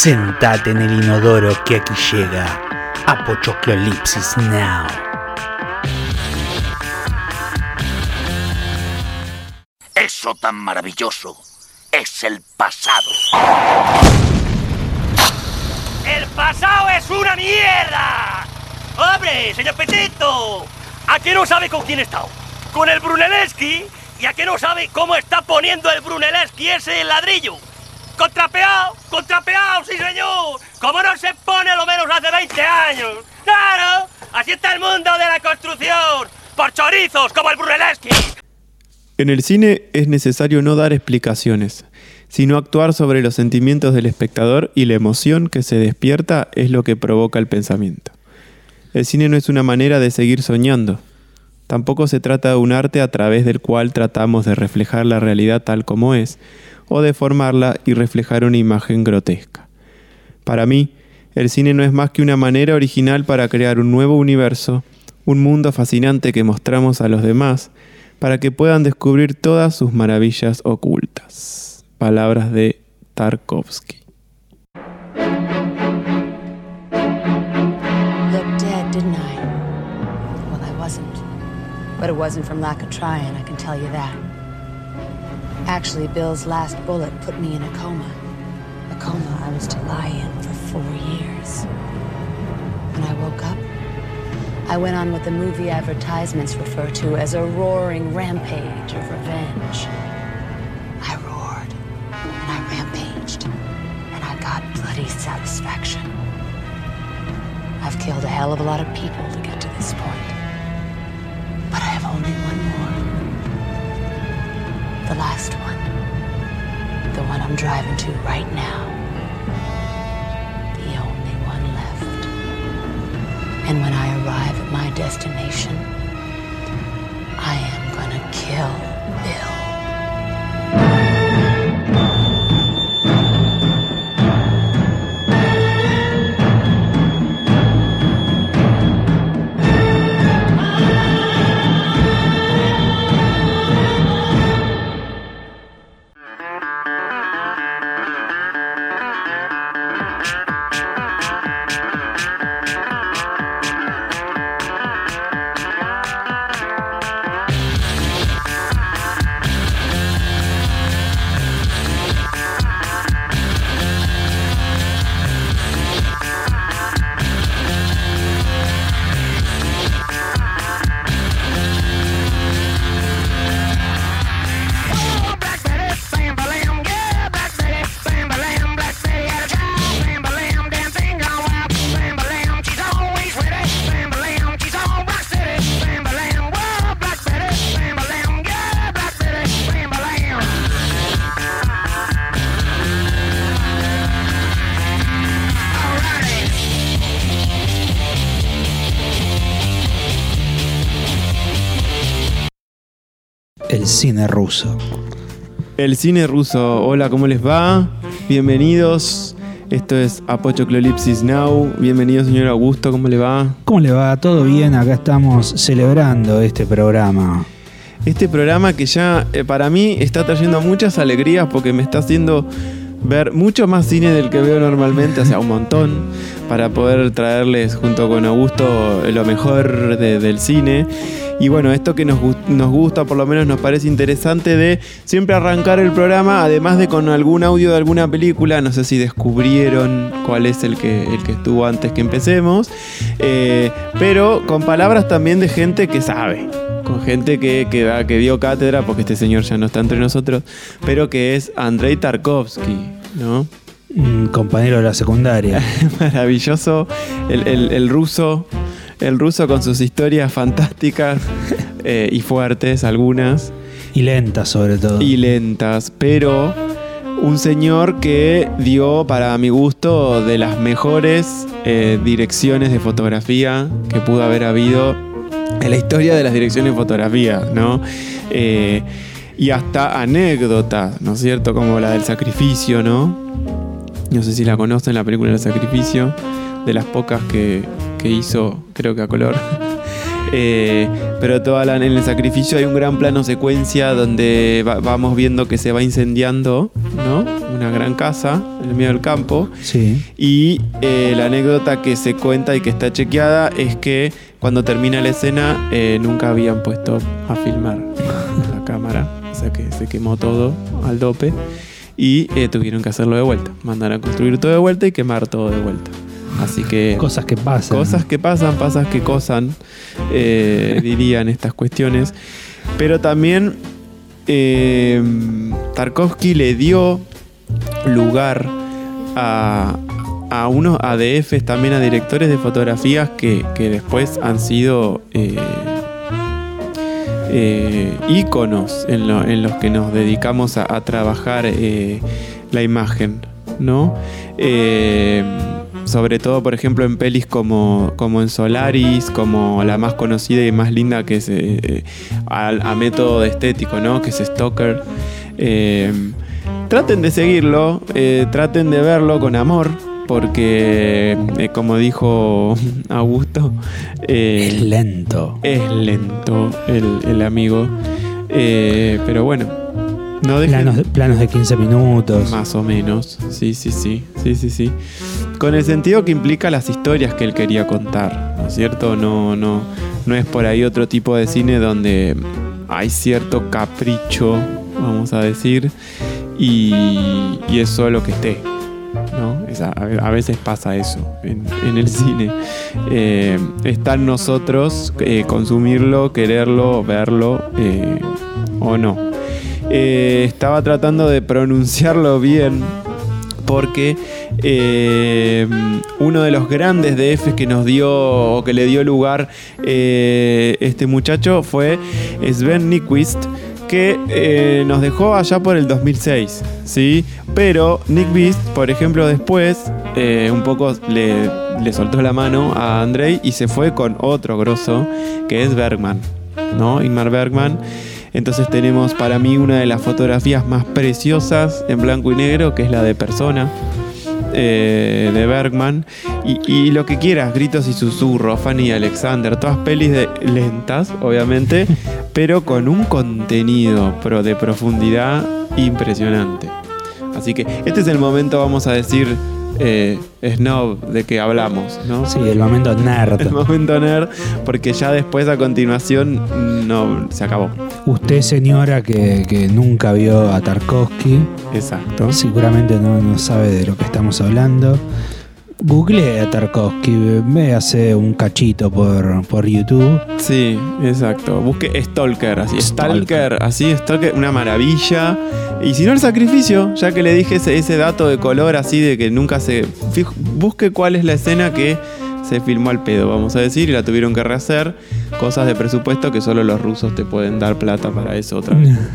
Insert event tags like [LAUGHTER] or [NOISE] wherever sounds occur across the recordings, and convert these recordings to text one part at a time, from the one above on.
Sentate en el inodoro que aquí llega Apochoclolipsis Now. Eso tan maravilloso es el pasado. ¡El pasado es una mierda! ¡Hombre, señor Petito! ¿A qué no sabe con quién está? Con el Brunelleschi. ¿Y a qué no sabe cómo está poniendo el Brunelleschi ese ladrillo? ¡Contrapeado! ¡Contrapeado, sí señor! ¡Como no se pone lo menos hace 20 años! ¡Claro! Así está el mundo de la construcción. Por chorizos, como el Brunelleschi. En el cine es necesario no dar explicaciones, sino actuar sobre los sentimientos del espectador y la emoción que se despierta es lo que provoca el pensamiento. El cine no es una manera de seguir soñando. Tampoco se trata de un arte a través del cual tratamos de reflejar la realidad tal como es, o deformarla y reflejar una imagen grotesca. Para mí, el cine no es más que una manera original para crear un nuevo universo, un mundo fascinante que mostramos a los demás, para que puedan descubrir todas sus maravillas ocultas. Palabras de Tarkovsky. But it wasn't from lack of trying, I can tell you that. Actually, Bill's last bullet put me in a coma. A coma I was to lie in for four years. When I woke up, I went on what the movie advertisements refer to as a roaring rampage of revenge. I roared, and I rampaged, and I got bloody satisfaction. I've killed a hell of a lot of people to get to this point. But I have only one more. The last one. The one I'm driving to right now. The only one left. And when I arrive at my destination, I am gonna kill Bill. Cine ruso. El cine ruso, hola, ¿cómo les va? Bienvenidos. Esto es Apochoclolipsis Now. Bienvenido, señor Augusto, ¿cómo le va? ¿Cómo le va? ¿Todo bien? Acá estamos celebrando este programa. Este programa que ya eh, para mí está trayendo muchas alegrías porque me está haciendo ver mucho más cine del que veo normalmente, o sea, un montón, para poder traerles junto con Augusto lo mejor de- del cine. Y bueno, esto que nos, nos gusta, por lo menos nos parece interesante de siempre arrancar el programa, además de con algún audio de alguna película, no sé si descubrieron cuál es el que, el que estuvo antes que empecemos, eh, pero con palabras también de gente que sabe, con gente que, que, da- que dio cátedra, porque este señor ya no está entre nosotros, pero que es Andrei Tarkovsky, ¿no? Un compañero de la secundaria. [LAUGHS] Maravilloso, el, el- el ruso, el ruso con sus historias fantásticas [LAUGHS] eh, y fuertes, algunas, Y lenta sobre todo. y lentas, pero un señor que dio, para mi gusto, de las mejores eh, direcciones de fotografía que pudo haber habido en la historia de las direcciones de fotografía, ¿no? Eh, y hasta anécdotas, ¿no es cierto? Como la del sacrificio, ¿no? No sé si la conocen, la película del sacrificio, de las pocas que, que hizo, creo que a color. [LAUGHS] Eh, pero toda la- en el sacrificio hay un gran plano secuencia donde va- vamos viendo que se va incendiando, ¿no? Una gran casa en el medio del campo. Sí. Y eh, la anécdota que se cuenta y que está chequeada es que cuando termina la escena eh, nunca habían puesto a filmar [LAUGHS] la cámara. O sea que se quemó todo al dope. Y tuvieron que hacerlo de vuelta. Mandar a construir todo de vuelta y quemar todo de vuelta. Así que... Cosas que pasan. Cosas que pasan, pasas que cosan, eh, [LAUGHS] dirían estas cuestiones. Pero también eh, Tarkovsky le dio lugar a, a unos ADFs, también a directores de fotografías que, que después han sido eh, eh, íconos en, lo- en los que nos dedicamos a, a trabajar la imagen, ¿no? Eh, sobre todo, por ejemplo, en pelis como, como en Solaris, como la más conocida y más linda que es eh, eh, a, a método estético, ¿no? Que es Stoker. Eh, traten de seguirlo, eh, traten de verlo con amor, porque, eh, como dijo [LAUGHS] Augusto, eh, Es lento. es lento el, el amigo. Eh, pero bueno, no dejen Planos de, planos de 15 minutos. más o menos. Sí, sí, sí, sí, sí, sí. Con el sentido que implica las historias que él quería contar, ¿no es cierto? No, no, no es por ahí otro tipo de cine donde hay cierto capricho, vamos a decir, y, y es solo que esté. ¿no? Es a, a veces pasa eso en, en el cine. Eh, está en nosotros eh, consumirlo, quererlo, verlo eh, o no. Eh, estaba tratando de pronunciarlo bien porque eh, uno de los grandes DFs que nos dio o que le dio lugar eh, este muchacho fue Sven Nyquist que nos dejó allá por el 2006, ¿sí? Pero Nick por ejemplo, después un poco le, le soltó la mano a Andrei y se fue con otro grosso, que es Bergman, ¿no? Ingmar Bergman. Entonces tenemos para mí una de las fotografías más preciosas en blanco y negro, que es la de Persona, eh, de Bergman. Y, y lo que quieras, Gritos y Susurros, Fanny y Alexander, todas pelis de- lentas, obviamente, [LAUGHS] pero con un contenido pro- de profundidad impresionante. Así que este es el momento, vamos a decir, eh, snob de que hablamos, ¿no? Sí, el momento nerd. El momento nerd, porque ya después a continuación no se acabó. Usted, señora, que, que nunca vio a Tarkovsky, Exacto. seguramente no, no sabe de lo que estamos hablando. Google a Tarkovsky, véase un cachito por, por YouTube. Sí, exacto. Busque Stalker, así. Stalker, Stalker. así, Stalker, una maravilla. Y si no el sacrificio, ya que le dije ese, ese dato de color así de que nunca se. fijo- busque cuál es la escena que se filmó al pedo, vamos a decir, y la tuvieron que rehacer. Cosas de presupuesto que solo los rusos te pueden dar plata para eso otra vez. [LAUGHS]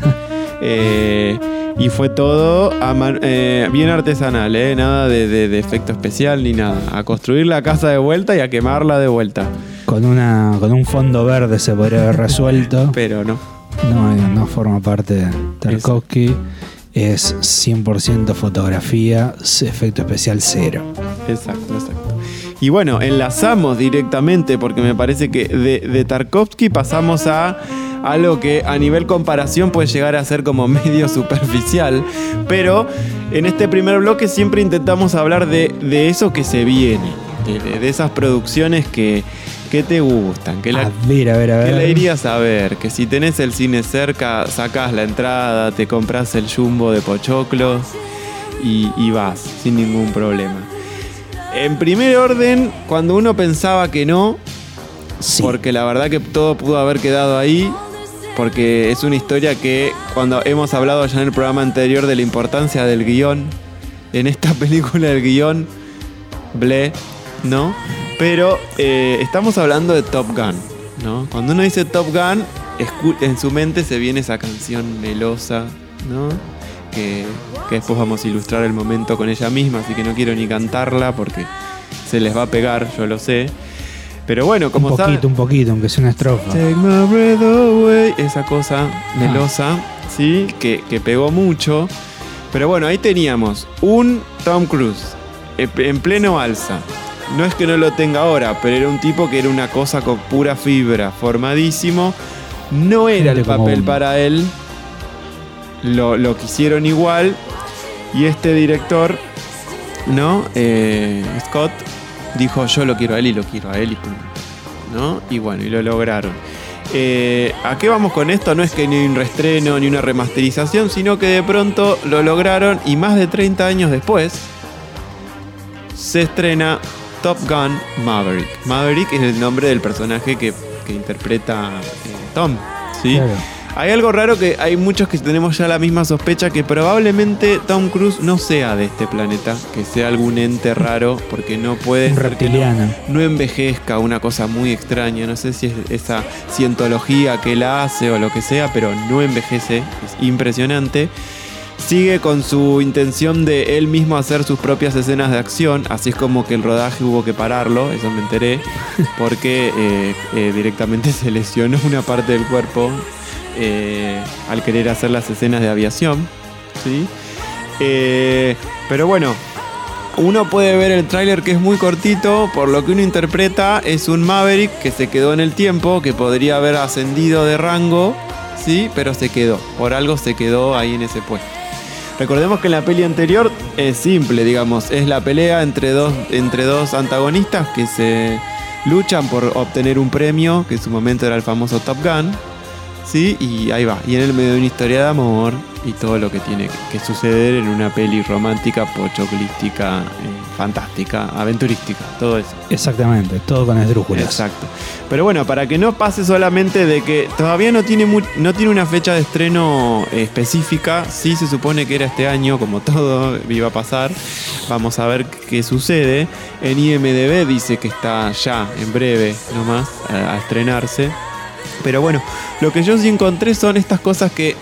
Eh, y fue todo a man- eh, bien artesanal, ¿eh? nada de, de- de efecto especial ni nada. A construir la casa de vuelta y a quemarla de vuelta. Con, una, con un fondo verde se podría haber resuelto. [LAUGHS] Pero no. No, no forma parte de Tarkovsky. Es 100% fotografía, efecto especial cero. Exacto, exacto. Y bueno, enlazamos directamente porque me parece que de, de Tarkovsky pasamos a algo que a nivel comparación puede llegar a ser como [LAUGHS] medio superficial, pero en este primer bloque siempre intentamos hablar de, de eso que se viene, de, de- esas producciones que, que te gustan, que la, A ver, a ver, a ¿Qué ver. le irías a ver? Que si tenés el cine cerca, sacás la entrada, te compras el jumbo de pochoclos y, y vas sin ningún problema. En primer orden, cuando uno pensaba que no, Sí. porque la verdad que todo pudo haber quedado ahí, porque es una historia que cuando hemos hablado ya en el programa anterior de la importancia del guion, en esta [LAUGHS] película del guion, ble, ¿no? Pero eh, estamos hablando de Top Gun, ¿no? Cuando uno dice Top Gun, en su mente se viene esa canción melosa, ¿no? Que, que después vamos a ilustrar el momento con ella misma, así que no quiero ni cantarla porque se les va a pegar, yo lo sé. Pero bueno, un como poquito, saben... un poquito, aunque sea una estrofa. Take my breath away. Esa cosa melosa, ¿sí? Que, que pegó mucho. Pero bueno, ahí teníamos un Tom Cruise en pleno alza. No es que no lo tenga ahora, pero era un tipo que era una cosa con pura fibra, formadísimo. No era el papel un- para él. Lo, lo quisieron igual. Y este director, ¿no? Eh, Scott dijo, yo lo quiero a él y lo quiero a él y punto", ¿no? Y bueno, y lo lograron. Eh, ¿A qué vamos con esto? No es que ni un reestreno ni una remasterización, sino que de pronto lo lograron y más de 30 años después se estrena Top Gun Maverick. Maverick es el nombre del personaje que, que interpreta eh, Tom. ¿sí? Claro. Hay algo raro que hay muchos que tenemos ya la misma sospecha que probablemente Tom Cruise no sea de este planeta, que sea algún ente raro, porque no puede Un no- reptiliano. no envejezca, una cosa muy extraña. No sé si es esa cientología que él hace o lo que sea, pero no envejece, es impresionante. Sigue con su intención de él mismo hacer sus propias escenas de acción, así es como que el rodaje hubo que pararlo, eso me enteré, porque eh, eh, directamente [LAUGHS] se lesionó una parte del cuerpo eh, al querer hacer las escenas de aviación. ¿sí? Eh, pero bueno, uno puede ver el tráiler que es muy cortito, por lo que uno interpreta es un Maverick que se quedó en el tiempo, que podría haber ascendido de rango, sí, pero se quedó. Por algo se quedó ahí en ese puesto. Recordemos que en la peli anterior es simple, digamos, es la pelea entre dos, entre dos antagonistas que se luchan por obtener un premio, que en su momento era el famoso Top Gun, ¿sí? Y ahí va, y en el medio de una historia de amor y todo lo que tiene que suceder en una peli romántica, pochoclística, eh, fantástica, aventurística, todo eso. Exactamente, todo con esdrújulas. Exacto. Pero bueno, para que no pase solamente de que todavía no tiene, mu- no tiene una fecha de estreno eh, específica, sí se supone que era este año, como todo [LAUGHS] iba a pasar. Vamos a ver qué sucede. En IMDB dice que está ya, en breve nomás, a, a estrenarse. Pero bueno, lo que yo sí encontré son estas cosas que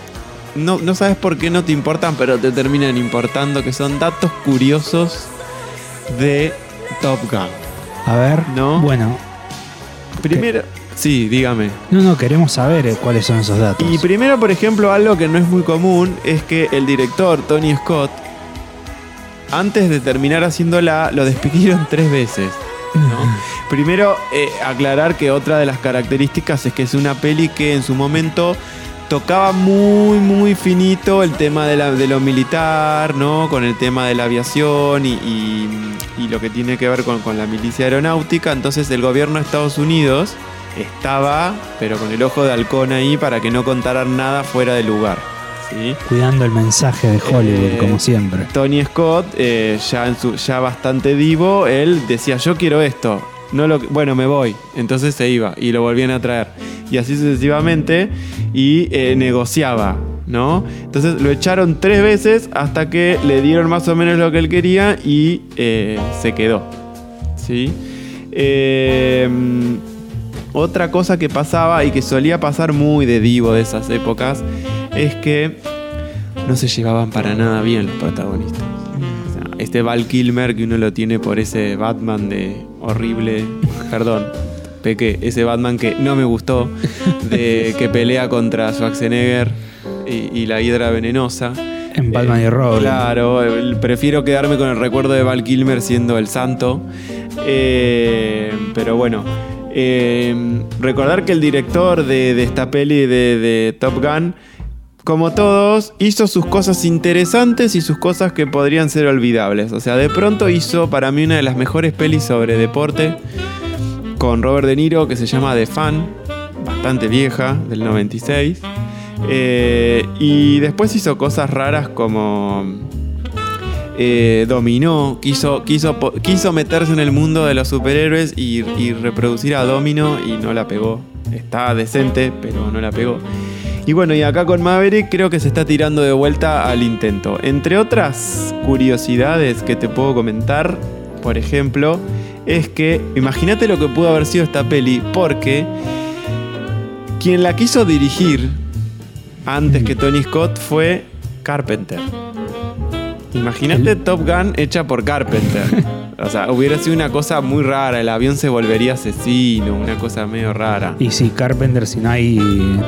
no, no sabes por qué no te importan, pero te terminan importando, que son datos curiosos de Top Gun. A ver, No. bueno, Primero, sí, dígame. no, no, queremos saber eh, cuáles son esos datos. Y primero, por ejemplo, algo que no es muy común es que el director Tony Scott, antes de terminar haciéndola, lo despidieron [LAUGHS] tres veces. ¿no? Primero, eh, aclarar que otra de las características es que es una peli que en su momento tocaba muy, muy finito el tema de, la- de lo militar, ¿no? Con el tema de la aviación y, y- y lo que tiene que ver con, con la milicia aeronáutica. Entonces el gobierno de Estados Unidos estaba, pero con el ojo de halcón ahí para que no contaran nada fuera de lugar. ¿sí? Cuidando el mensaje de Hollywood, Eh, como siempre. Tony Scott, eh, ya, en su, ya bastante divo, él decía, yo quiero esto. No lo, bueno, me voy. Entonces se iba y lo volvían a traer. Y así sucesivamente. Y eh, negociaba, ¿no? Entonces lo echaron tres veces hasta que le dieron más o menos lo que él quería y eh, se quedó. ¿Sí? Eh, otra cosa que pasaba y que solía pasar muy de divo de esas épocas es que no se llevaban para nada bien los protagonistas. Este Val Kilmer que uno lo tiene por ese Batman de horrible, perdón, pequé, ese Batman que no me gustó, de que pelea contra Schwarzenegger y, y la hidra venenosa. En Batman y Robin. Claro, prefiero quedarme con el recuerdo de Val Kilmer siendo el santo. Eh, pero bueno, eh, recordar que el director de, de esta peli de, de Top Gun, como todos, hizo sus cosas interesantes y sus cosas que podrían ser olvidables. O sea, de pronto hizo para mí una de las mejores pelis sobre deporte con Robert De Niro que se llama The Fan, bastante vieja, del 96. Eh, y después hizo cosas raras como eh, Dominó, quiso, quiso, quiso meterse en el mundo de los superhéroes y, y reproducir a Domino y no la pegó. Está decente, pero no la pegó. Y bueno, y acá con Maverick creo que se está tirando de vuelta al intento. Entre otras curiosidades que te puedo comentar, por ejemplo, es que imagínate lo que pudo haber sido esta peli, porque quien la quiso dirigir antes que Tony Scott fue Carpenter. Imagínate Top Gun hecha por Carpenter. [LAUGHS] O sea, hubiera sido una cosa muy rara. El avión se volvería asesino, una cosa medio rara. Y si Carpenter, si no hay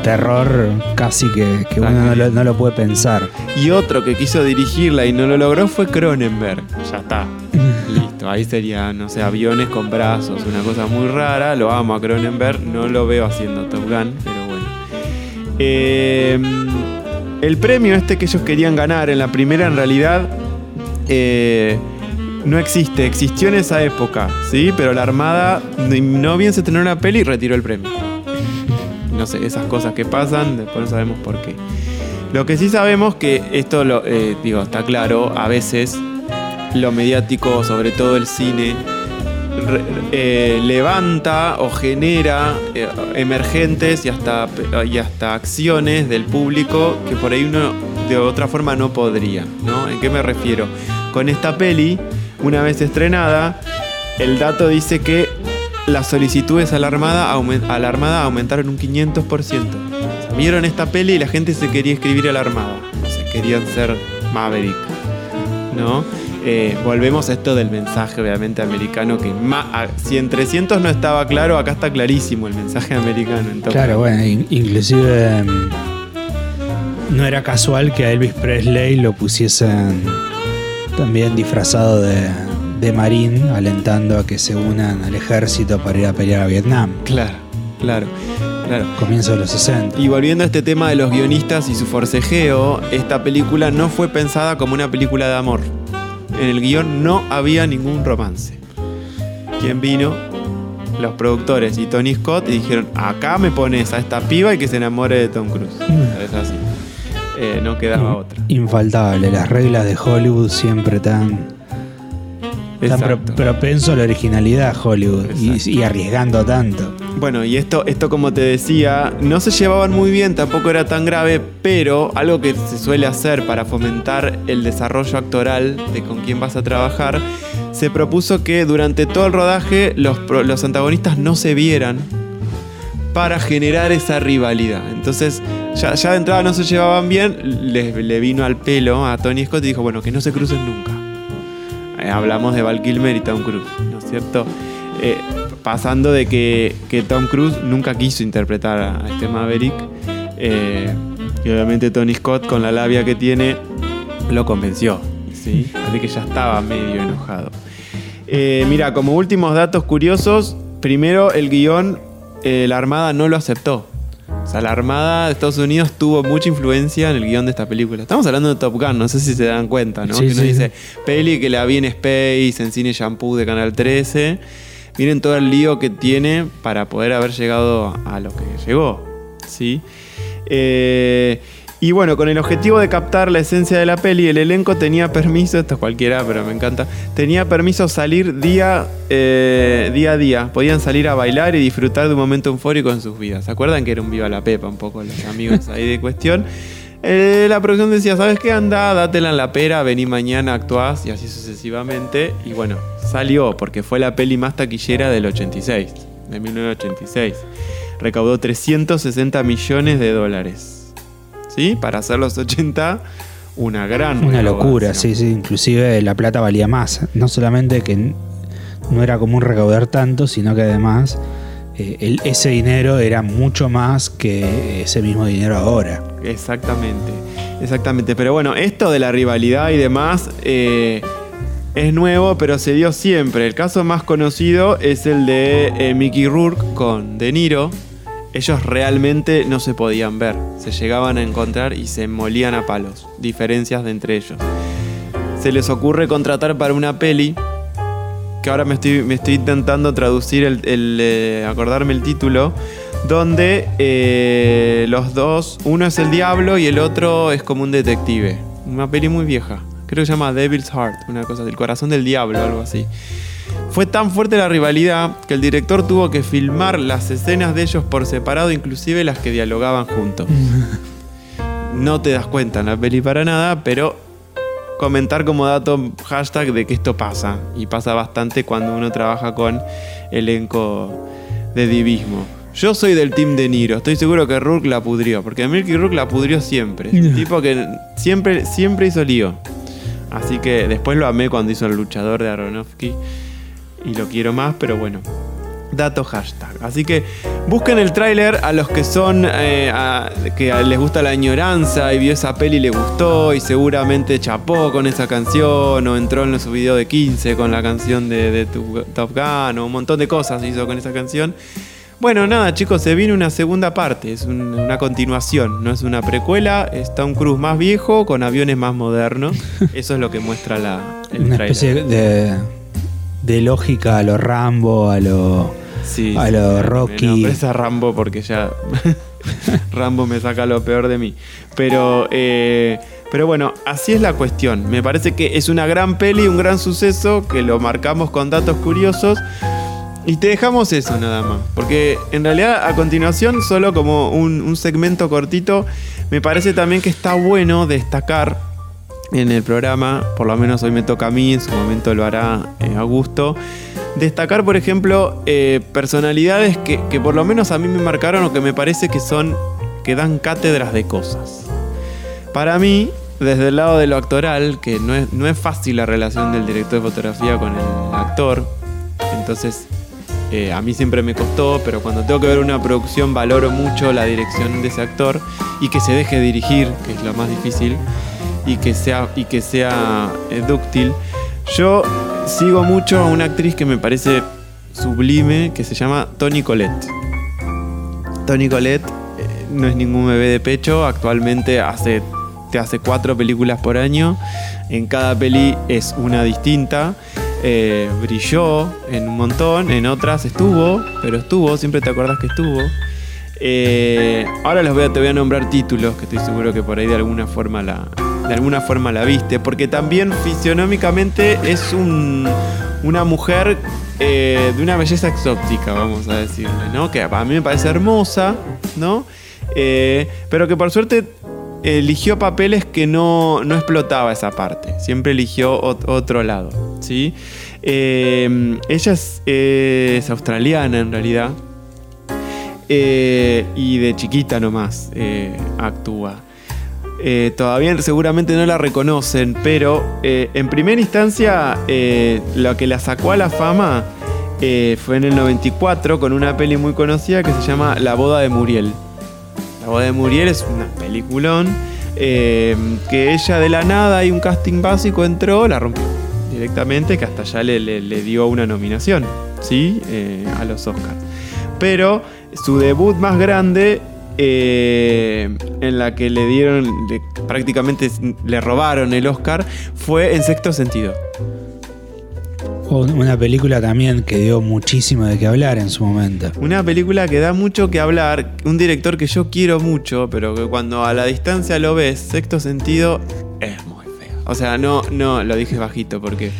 terror, casi que, que uno no lo, no lo puede pensar. Y otro que quiso dirigirla y no lo logró fue Cronenberg. Ya está. [LAUGHS] Listo. Ahí sería, no sé, aviones con brazos, una cosa muy rara. Lo amo a Cronenberg. No lo veo haciendo Top Gun, pero bueno. Eh, el premio este que ellos querían ganar en la primera, en realidad, eh, no existe, existió en esa época, ¿sí? Pero la Armada no- bien se estrenó una peli y retiró el premio. [LAUGHS] No sé, esas cosas que pasan, después no sabemos por qué. Lo que sí sabemos que esto, lo, eh, digo, está claro, a veces lo mediático, sobre todo el cine, eh, levanta o genera eh, emergentes y hasta, y hasta acciones del público que por ahí uno de otra forma no podría, ¿no? ¿En qué me refiero? Con esta peli, una vez estrenada, el dato dice que las solicitudes a la Armada, a la Armada aumentaron un 500%. O sea, vieron esta peli y la gente se quería escribir a la Armada. O sea, querían ser Maverick. ¿No? Eh, volvemos a esto del mensaje, obviamente, americano. Que ma- si en 300 no estaba claro, acá está clarísimo el mensaje americano. en Top Claro, bueno, in- inclusive em, no era casual que a Elvis Presley lo pusiesen también disfrazado de, de marín, alentando a que se unan al ejército para ir a pelear a Vietnam. Claro, claro, claro. Comienzo de los 60. Y volviendo a este tema de los guionistas y su forcejeo, esta película no fue pensada como una película de amor. En el guion no había ningún romance. ¿Quién vino? Los productores y Tony Scott y dijeron, acá me pones a esta piba y que se enamore de Tom Cruise. Es así. Eh, no quedaba otra. Infaltable, las reglas de Hollywood siempre tan, tan pro- propenso a la originalidad Hollywood y, y arriesgando tanto. Bueno, y esto, esto como te decía, no se llevaban muy bien, tampoco era tan grave, pero algo que se suele hacer para fomentar el desarrollo actoral de con quién vas a trabajar, se propuso que durante todo el rodaje los, los antagonistas no se vieran para generar esa rivalidad. Entonces, ya, de entrada no se llevaban bien, le, le vino al pelo a Tony Scott y dijo, bueno, que no se crucen nunca. Eh, hablamos de Val Kilmer y Tom Cruise, ¿no es cierto? Eh, pasando de que, que Tom Cruise nunca quiso interpretar a, este Maverick. eh, y obviamente Tony Scott, con la labia que tiene, lo convenció. ¿sí? Así que ya estaba medio enojado. Mira, como últimos datos curiosos, primero el guion, eh, la Armada no lo aceptó. O sea, la Armada de Estados Unidos tuvo mucha influencia en el guion de esta película. Estamos hablando de Top Gun, no sé si se dan cuenta, ¿no? Sí, que sí. dice, peli que la vi en Space, en Cine Shampoo de Canal 13. Miren todo el lío que tiene para poder haber llegado a lo que llegó, ¿sí? Eh, y bueno, con el objetivo de captar la esencia de la peli, el elenco tenía permiso, esto es cualquiera, pero me encanta, tenía permiso salir día, eh, día a día. Podían salir a bailar y disfrutar de un momento eufórico en sus vidas. ¿Se acuerdan que era un viva la pepa un poco los amigos ahí de cuestión? Eh, la producción decía, ¿sabes qué? Anda, dátela en la pera, vení mañana, actuás y así sucesivamente. Y bueno, salió porque fue la peli más taquillera del 86, de 1986. Recaudó 360 millones de dólares. ¿Sí? Para hacer los 80, una gran Una locura, sí, sí. Inclusive la plata valía más. No solamente que no era común recaudar tanto, sino que además eh, el- ese dinero era mucho más que ese mismo dinero ahora. Exactamente, exactamente. Pero bueno, esto de la rivalidad y demás eh, es nuevo, pero se dio siempre. El caso más conocido es el de eh, Mickey Rourke con De Niro. Ellos realmente no se podían ver, se llegaban a encontrar y se molían a palos. Diferencias entre ellos. Se les ocurre contratar para una peli que ahora me estoy, intentando traducir, el, el, eh, acordarme el título, donde eh, los dos, uno es el diablo y el otro es como un detective. Una peli muy vieja, creo que se llama Devil's Heart, una cosa del corazón del diablo, algo así. Fue tan fuerte la rivalidad que el director tuvo que filmar las escenas de ellos por separado, inclusive las que dialogaban juntos. [LAUGHS] No te das cuenta en la peli para nada, pero comentar como dato hashtag de que esto pasa. Y pasa bastante cuando uno trabaja con elenco de divismo. Yo soy del team de Niro, estoy seguro que Rourke la pudrió, porque Milky Rourke la pudrió siempre. Es un tipo que siempre, siempre hizo lío. Así que después lo amé cuando hizo el luchador de Aronofsky. Y lo quiero más, pero bueno. Dato hashtag. Así que busquen el tráiler a los que son eh, a- que les gusta la añoranza y vio esa peli y le gustó y seguramente chapó con esa canción o entró en su video de 15 con la canción de, de tu- Top Gun o un montón de cosas hizo con esa canción. Bueno, nada, chicos, se viene una segunda parte, es un- una continuación, no es una precuela, es Tom Cruise más viejo con aviones más modernos. [LAUGHS] Eso es lo que muestra la, el Una tráiler. especie de, de lógica a lo Rambo, a lo. Sí, a lo me Rocky. nombrés a Rambo porque ya [LAUGHS] Rambo me saca lo peor de mí. Pero, eh, pero bueno, así es la cuestión. Me parece que es una gran peli, un gran suceso, que lo marcamos con datos curiosos. Y te dejamos eso nada más. Porque en realidad a continuación, solo como un, un segmento cortito, me parece también que está bueno destacar en el programa, por lo menos hoy me toca a mí, en su momento lo hará eh, Augusto, destacar, por ejemplo, eh, personalidades que, que por lo menos a mí me marcaron o que me parece que son, que dan cátedras de cosas. Para mí, desde el lado de lo actoral, que no es, no es fácil la relación del director de fotografía con el actor, entonces eh, a mí siempre me costó, pero cuando tengo que ver una producción valoro mucho la dirección de ese actor y que se deje dirigir, que es lo más difícil, y que sea, y que sea eh, dúctil. Yo sigo mucho a una actriz que me parece sublime, que se llama Toni Collette. Toni Collette eh, no es ningún bebé de pecho, actualmente hace, te hace cuatro películas por año, en cada peli es una distinta. Eh, brilló en un montón, en otras estuvo, pero estuvo, siempre te acuerdas que estuvo. Ahora les voy a, te voy a nombrar títulos que estoy seguro que por ahí de alguna forma la, de alguna forma la viste, porque también fisionómicamente es un- una mujer eh, de una belleza exótica, vamos a decirle, ¿no? Que a mí me parece hermosa, ¿no? Eh, pero que por suerte eligió papeles que no, no explotaba esa parte, siempre eligió ot- otro lado, ¿sí? Eh, ella es, australiana en realidad. Y de chiquita nomás actúa. Eh, todavía seguramente no la reconocen, pero eh, en primera instancia eh, lo que la sacó a la fama fue en el 94 con una peli muy conocida que se llama La boda de Muriel. La boda de Muriel es una peliculón que ella de la nada y un casting básico entró, la rompió directamente, que hasta ya le, le- dio una nominación, ¿sí? A los Oscars. Pero su debut más grande, eh, en la que le dieron, le- prácticamente le robaron el Oscar, fue en sexto sentido. Un- Una película también que dio muchísimo de qué hablar en su momento. Una película que da mucho que hablar, un director que yo quiero mucho, pero que cuando a la distancia lo ves, sexto sentido, es muy feo. O sea, no, no, lo dije bajito porque,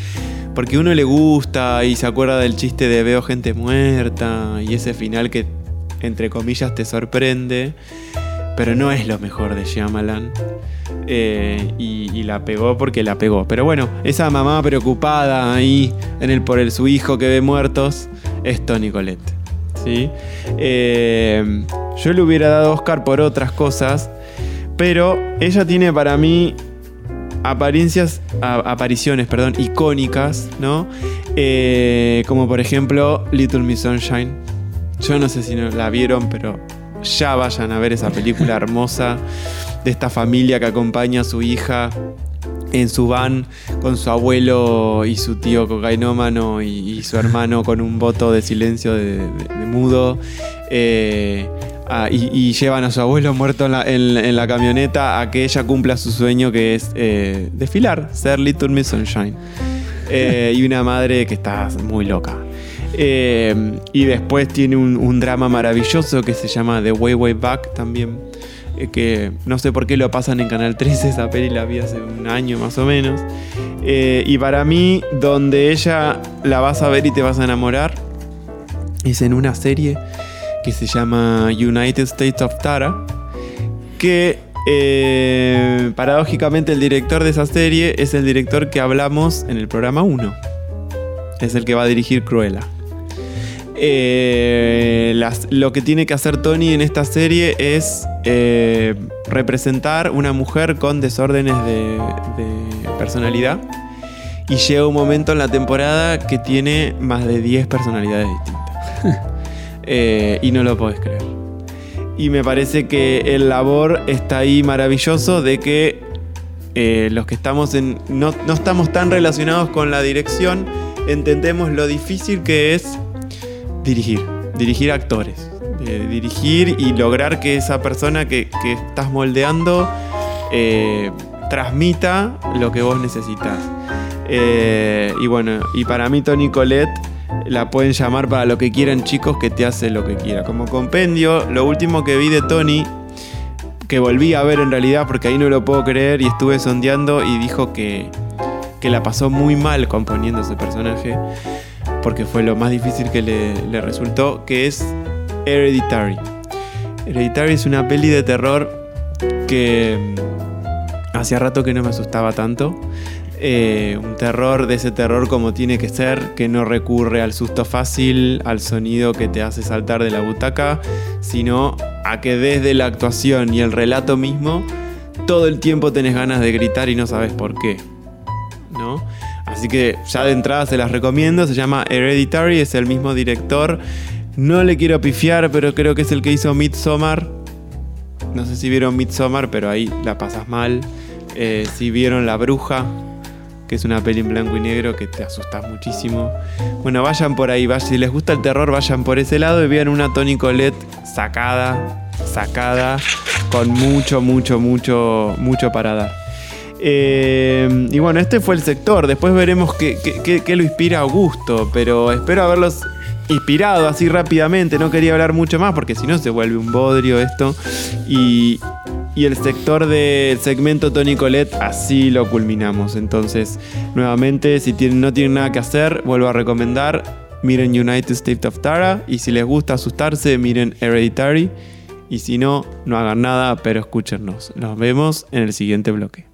porque uno le gusta y se acuerda del chiste de veo gente muerta y ese final que, entre comillas, te sorprende, pero no es lo mejor de Shyamalan. Eh, y, la pegó porque la pegó. Pero bueno, esa mamá preocupada ahí en el, por el, su hijo que ve muertos es Tony Colette. ¿sí? Eh, yo le hubiera dado Oscar por otras cosas, pero ella tiene para mí apariencias, apariciones, perdón, icónicas, ¿no? Eh, como por ejemplo Little Miss Sunshine. Yo no sé si no la vieron, pero ya vayan a ver esa película [LAUGHS] hermosa de esta familia que acompaña a su hija en su van con su abuelo y su tío cocainómano y, y su hermano con un voto de silencio de, de- de mudo. Eh, ah, y, y llevan a su abuelo muerto en la, en- en la camioneta a que ella cumpla su sueño que es eh, desfilar, ser Little Miss Sunshine. Eh, y una madre que está muy loca. Eh, y después tiene un, drama maravilloso que se llama The Way Way Back también. eh, que no sé por qué lo pasan en Canal 13, [LAUGHS] esa peli la vi hace un año más o menos. Eh, y para mí, donde ella la vas a ver y te vas a enamorar, es en una serie que se llama United States of Tara, que paradójicamente el director de esa serie es el director que hablamos en el programa 1. Es el que va a dirigir Cruella. Eh, las- lo que tiene que hacer Tony en esta serie es eh, representar una mujer con desórdenes de, de personalidad. Y llega un momento en la temporada que tiene más de 10 personalidades distintas. [LAUGHS] Eh, y no lo podés creer. Y me parece que el labor está ahí maravilloso de que los que estamos en. No, no estamos tan relacionados con la dirección, entendemos lo difícil que es dirigir. dirigir actores. de dirigir y lograr que esa persona que, que estás moldeando eh, transmita lo que vos necesitas. Eh, y bueno, y para mí Tony Colette la pueden llamar para lo que quieran chicos que te hace lo que quiera. Como compendio, lo último que vi de Tony, que volví a ver en realidad porque ahí no lo puedo creer y estuve sondeando y dijo que, que la pasó muy mal componiendo ese personaje porque fue lo más difícil que le, resultó, que es Hereditary. Hereditary es una peli de terror que mm, hacía rato que no me asustaba tanto. Eh, un terror de ese terror como tiene que ser, que no recurre al susto fácil, al sonido que te hace saltar de la butaca, sino a que desde la actuación y el relato mismo, todo el tiempo tenés ganas de gritar y no sabes por qué. ¿No? Así que ya de entrada se las recomiendo, se llama Hereditary, es el mismo director. No le quiero pifiar, pero creo que es el que hizo Midsommar. No sé si vieron Midsommar, pero ahí la pasas mal. Eh, si vieron La Bruja, que es una peli en blanco y negro que te asustas muchísimo. Bueno, vayan por ahí, vayan. si les gusta el terror, vayan por ese lado y vean una Tony Colette sacada, sacada, con mucho, mucho, mucho, mucho para dar. Eh, y bueno, este fue el sector. Después veremos qué, lo inspira Augusto. Pero espero haberlos inspirado así rápidamente. No quería hablar mucho más porque si no se vuelve un bodrio esto. Y, el sector del segmento Tony Colette así lo culminamos. Entonces, nuevamente, si no tienen nada que hacer, vuelvo a recomendar. Miren United States of Tara. Y si les gusta asustarse, miren Hereditary. Y si no, no hagan nada, pero escúchenos. Nos vemos en el siguiente bloque.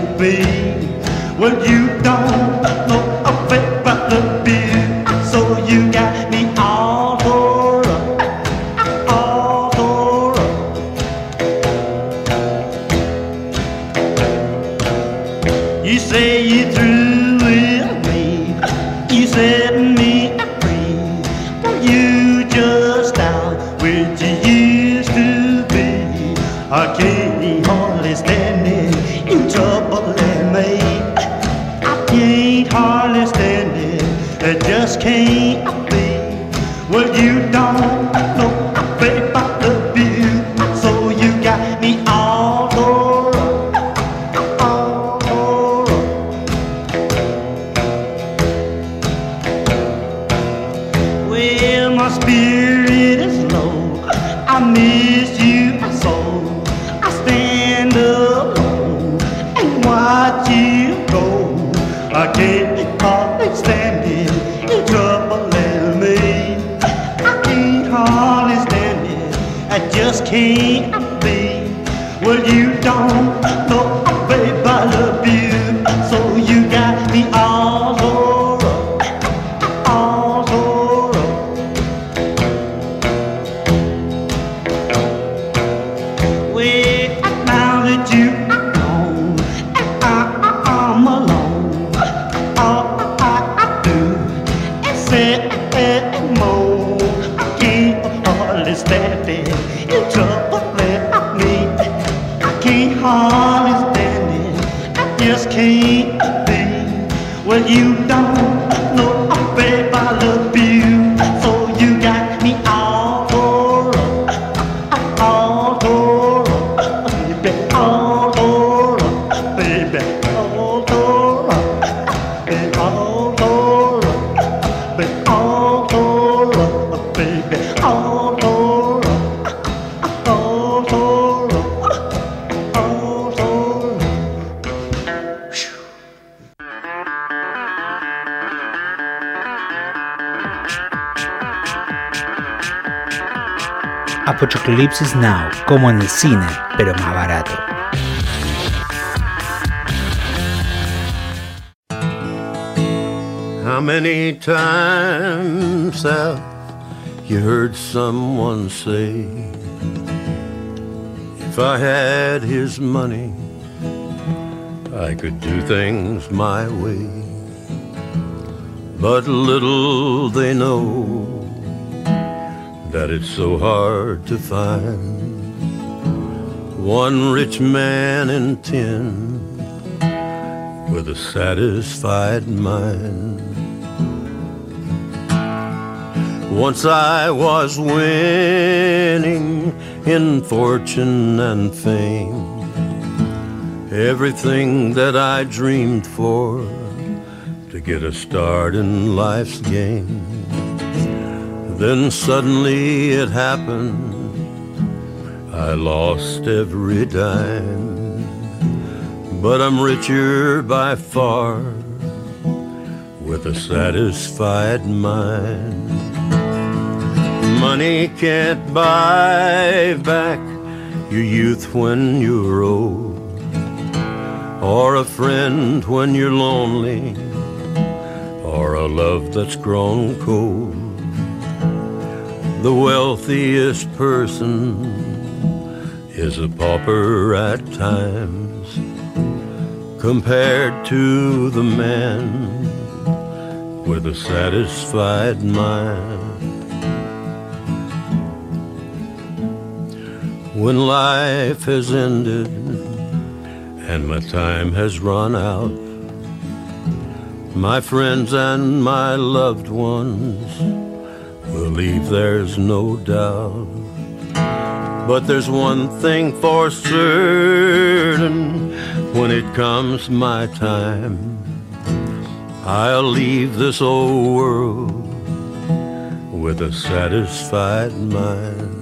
just can't be. Well, you don't Now, como en el cine, pero más barato. How many times have you heard someone say, if I had his money, I could do things my way. But little they know that it's so hard to find one rich man in ten with a satisfied mind. Once I was winning in fortune and fame, everything that I dreamed for to get a start in life's game. Then suddenly it happened, I lost every dime, but I'm richer by far with a satisfied mind. Money can't buy back your youth when you're old, or a friend when you're lonely, or a love that's grown cold. The wealthiest person is a pauper at times compared to the man with a satisfied mind. When life has ended and my time has run out, my friends and my loved ones believe there's no doubt. But there's one thing for certain when it comes my time. I'll leave this old world with a satisfied mind.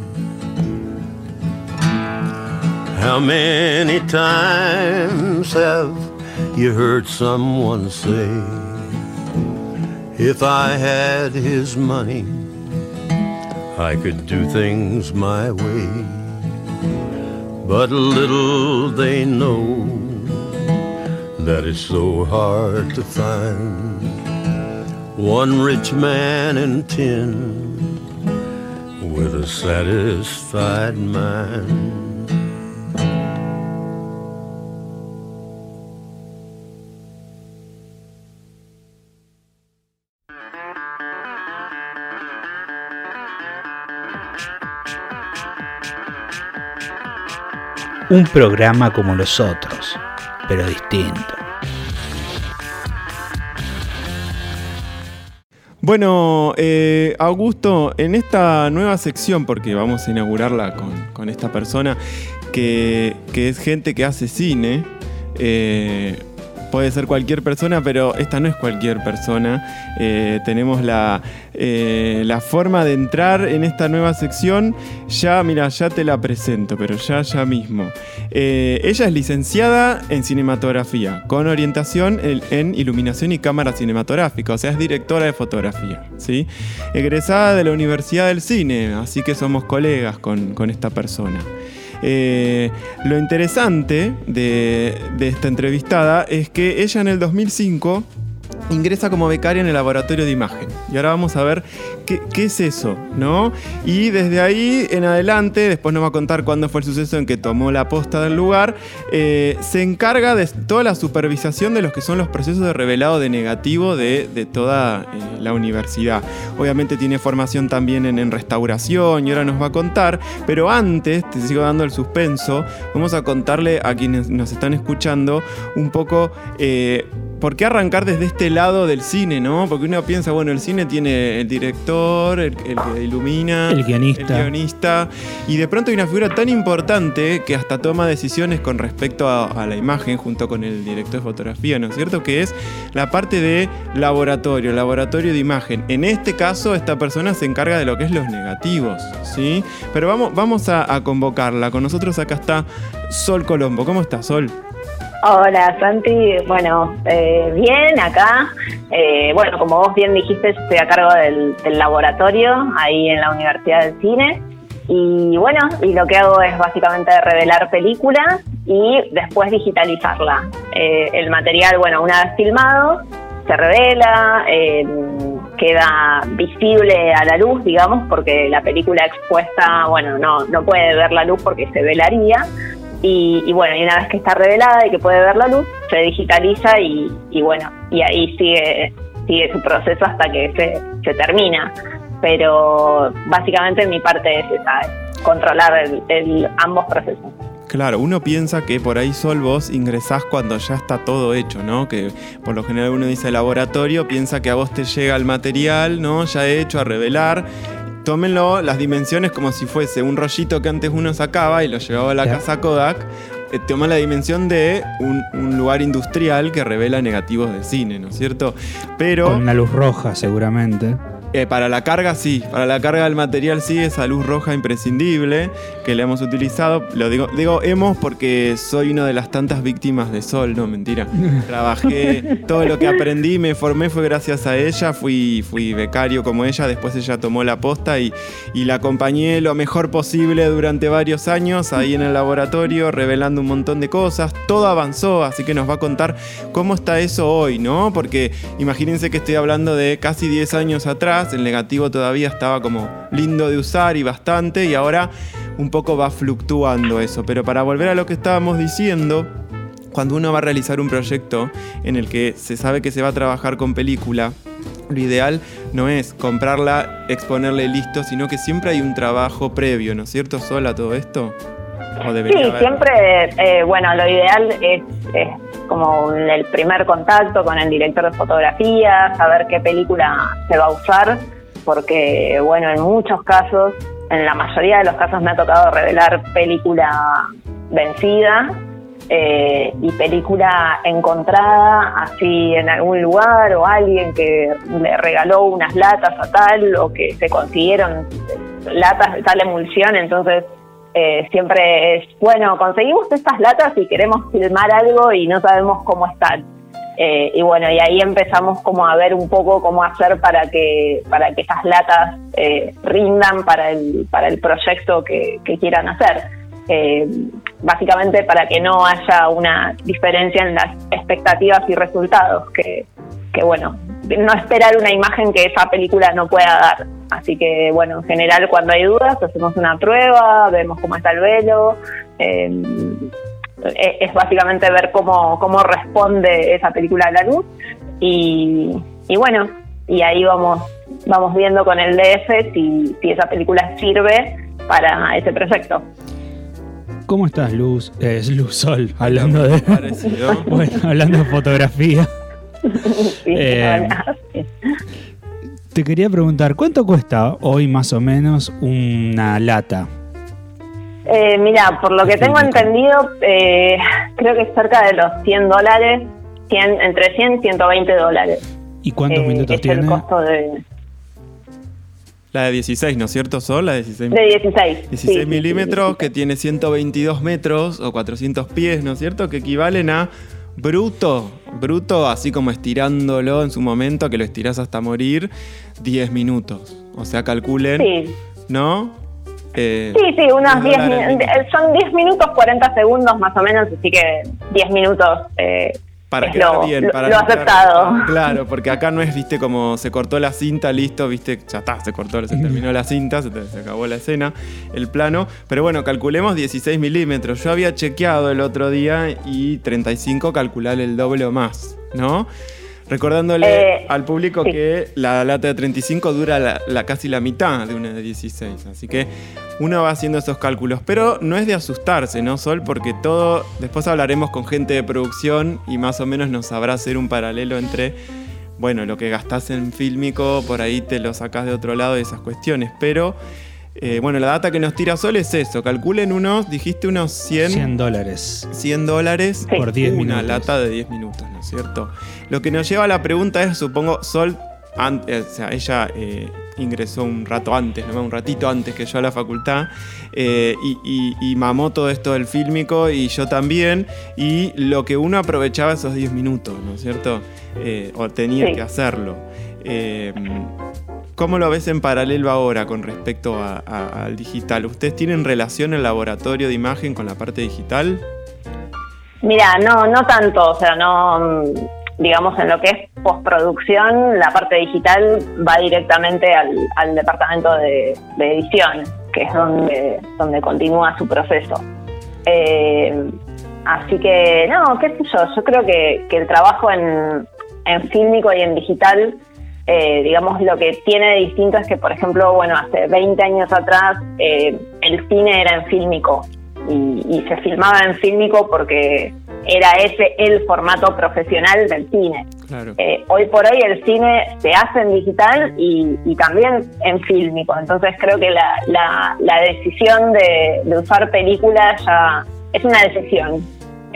How many times have you heard someone say, if I had his money, I could do things my way? But little they know that it's so hard to find one rich man in ten with a satisfied mind. Un programa como los otros, pero distinto. Bueno, eh, Augusto, en esta nueva sección, porque vamos a inaugurarla con, con esta persona que, que es gente que hace cine, eh, puede ser cualquier persona, pero esta no es cualquier persona. Eh, tenemos la, eh, la forma de entrar en esta nueva sección. Ya, mira, ya te la presento, pero ya, ya mismo. Eh, ella es licenciada en cinematografía, con orientación en, en iluminación y cámara cinematográfica, o sea, es directora de fotografía. ¿sí? Egresada de la Universidad del Cine, así que somos colegas con, con esta persona. Eh, lo interesante de, de esta entrevistada es que ella en el 2005 ingresa como becaria en el laboratorio de imagen. Y ahora vamos a ver qué, es eso, ¿no? Y desde ahí en adelante, después nos va a contar cuándo fue el suceso en que tomó la posta del lugar, eh, se encarga de toda la supervisación de los que son los procesos de revelado de negativo de, toda eh, la universidad. Obviamente tiene formación también en, en, restauración y ahora nos va a contar, pero antes, te sigo dando el suspenso, vamos a contarle a quienes nos están escuchando un poco... Eh, ¿Por qué arrancar desde este lado del cine, no? Porque uno piensa, bueno, el cine tiene el director, el, el que ilumina, el guionista. el guionista, y de pronto hay una figura tan importante que hasta toma decisiones con respecto a, a, la imagen junto con el director de fotografía, ¿no es cierto? Que es la parte de laboratorio, laboratorio de imagen. En este caso, esta persona se encarga de lo que es los negativos, ¿sí? Pero vamos, vamos a, a convocarla. Con nosotros acá está Sol Colombo. ¿Cómo estás, Sol? Hola Santi, bueno, eh, bien acá. Eh, bueno, como vos bien dijiste, estoy a cargo del, laboratorio ahí en la Universidad del Cine. Y bueno, y lo que hago es básicamente revelar películas y después digitalizarla. Eh, el material, bueno, una vez filmado, se revela, queda visible a la luz, digamos, porque la película expuesta, bueno, no, no puede ver la luz porque se velaría. Y, y bueno, y una vez que está revelada y que puede ver la luz, se digitaliza y, y bueno, y ahí sigue, sigue su proceso hasta que se, se termina. Pero básicamente mi parte es esa, es controlar el, el- ambos procesos. Claro, uno piensa que por ahí Sol vos ingresás cuando ya está todo hecho, ¿no? Que por lo general uno dice laboratorio, piensa que a vos te llega el material, ¿no? Ya hecho, a revelar. Tómenlo las dimensiones como si fuese un rollito que antes uno sacaba y lo llevaba a la casa Kodak. Eh, toma la dimensión de un, un lugar industrial que revela negativos de cine, ¿no es cierto? Pero... Con una luz roja, seguramente. Eh, para la carga sí, para la carga del material sí, esa luz roja imprescindible que le hemos utilizado. Lo digo, digo hemos porque soy una de las tantas víctimas de Sol, no, mentira. [LAUGHS] Trabajé, todo lo que aprendí, me formé fue gracias a ella, fui, fui becario como ella, después ella tomó la posta y, y la acompañé lo mejor posible durante varios años ahí en el laboratorio, revelando un montón de cosas. Todo avanzó, así que nos va a contar cómo está eso hoy, ¿no? Porque imagínense que estoy hablando de casi 10 años atrás, el negativo todavía estaba como lindo de usar y bastante, y ahora un poco va fluctuando eso. Pero para volver a lo que estábamos diciendo, cuando uno va a realizar un proyecto en el que se sabe que se va a trabajar con película, lo ideal no es comprarla, exponerle listo, sino que siempre hay un trabajo previo, ¿no es cierto, Sol, a todo esto? ¿O debería Sí, haber? siempre, eh, bueno, lo ideal es, es como el primer contacto con el director de fotografía, saber qué película se va a usar, porque, bueno, en muchos casos, en la mayoría de los casos me ha tocado revelar película vencida eh, y película encontrada así en algún lugar o alguien que le regaló unas latas a tal o que se consiguieron latas de tal emulsión, entonces eh, siempre es, bueno, conseguimos estas latas y queremos filmar algo y no sabemos cómo están. Eh, y bueno, y ahí empezamos como a ver un poco cómo hacer para que, para que esas latas eh, rindan para el, para el proyecto que, que quieran hacer. Eh, básicamente para que no haya una diferencia en las expectativas y resultados, que, que bueno, no esperar una imagen que esa película no pueda dar. Así que bueno, en general cuando hay dudas hacemos una prueba, vemos cómo está el velo. eh, eh, es básicamente ver cómo, cómo responde esa película a la luz y, y bueno, y ahí vamos, vamos viendo con el DF si, si esa película sirve para ese proyecto. ¿Cómo estás, Luz? Eh, Es Luz Sol, hablando de. Parecido. [LAUGHS] bueno, hablando de fotografía. [LAUGHS] Sí, Eh. Te quería preguntar, ¿cuánto cuesta hoy más o menos una lata? Eh, mira, por lo que tengo entendido, eh, creo que es cerca de los 100 dólares, 100, entre 100 y 120 dólares. ¿Y cuántos Eh, minutos es tiene? el costo de, La de 16, ¿no es cierto, Sol? La de 16 de 16. 16 sí, sí, milímetros sí, que tiene 122 metros o 400 pies, ¿no es cierto? Que equivalen a bruto, bruto, así como estirándolo en su momento, que lo estirás hasta morir, 10 minutos. O sea, calculen, Sí, ¿no? Eh, sí, sí, unos 10 dólares. min- eh, son 10 minutos 40 segundos más o menos, así que 10 minutos eh, Para quedar lo, bien, para lo no aceptado. Claro, porque acá no es, viste, como se cortó la cinta, listo, viste, ya está, se cortó, se terminó la cinta, se, te- se acabó la escena, el plano. Pero bueno, calculemos 16 milímetros. Yo había chequeado el otro día y 35 calcular el doble o más, ¿no? Recordándole Eh, al público sí. que la lata de 35 dura la, la- casi la mitad de una de 16. Así que uno va haciendo esos cálculos. Pero no es de asustarse, ¿no, Sol? Porque todo. Después hablaremos con gente de producción y más o menos nos sabrá hacer un paralelo entre. Bueno, lo que gastás en fílmico, por ahí te lo sacás de otro lado de esas cuestiones. Pero. Eh, bueno, la data que nos tira Sol es eso. Calculen unos, dijiste unos 100, 100 dólares. 100 dólares Sí. Por 10 una minutos. lata de 10 minutos, ¿no es cierto? Lo que nos lleva a la pregunta es, supongo, Sol, eh, o sea, ella eh, ingresó un rato antes, ¿no? un ratito antes que yo a la facultad, eh, y, y- y mamó todo esto del fílmico, y yo también, y lo que uno aprovechaba esos 10 minutos, ¿no es cierto? Eh, o tenía Sí. que hacerlo. ¿Cómo lo ves en paralelo ahora con respecto al digital? ¿Ustedes tienen relación el laboratorio de imagen con la parte digital? Mira, no, no tanto, o sea, no. mm, digamos, en lo que es postproducción, la parte digital va directamente al, departamento de, de edición, que es donde, donde continúa su proceso. Eh, así que, no, qué sé yo, yo creo que, que el trabajo en, en fílmico y en digital, eh, digamos, lo que tiene de distinto es que, por ejemplo, bueno, hace 20 años atrás eh, el cine era en fílmico y, y se filmaba en fílmico porque era ese el formato profesional del cine. Claro. Eh, hoy por hoy el cine se hace en digital y, y también en fílmico, entonces creo que la, la, la decisión de, de usar películas ya es una decisión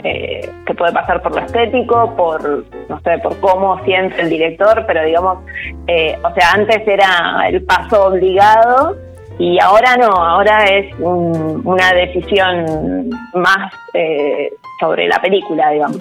eh, que puede pasar por lo estético, por no sé, por cómo siente el director, pero digamos, eh, o sea, antes era el paso obligado y ahora no, ahora es un- una decisión más eh, sobre la película, digamos.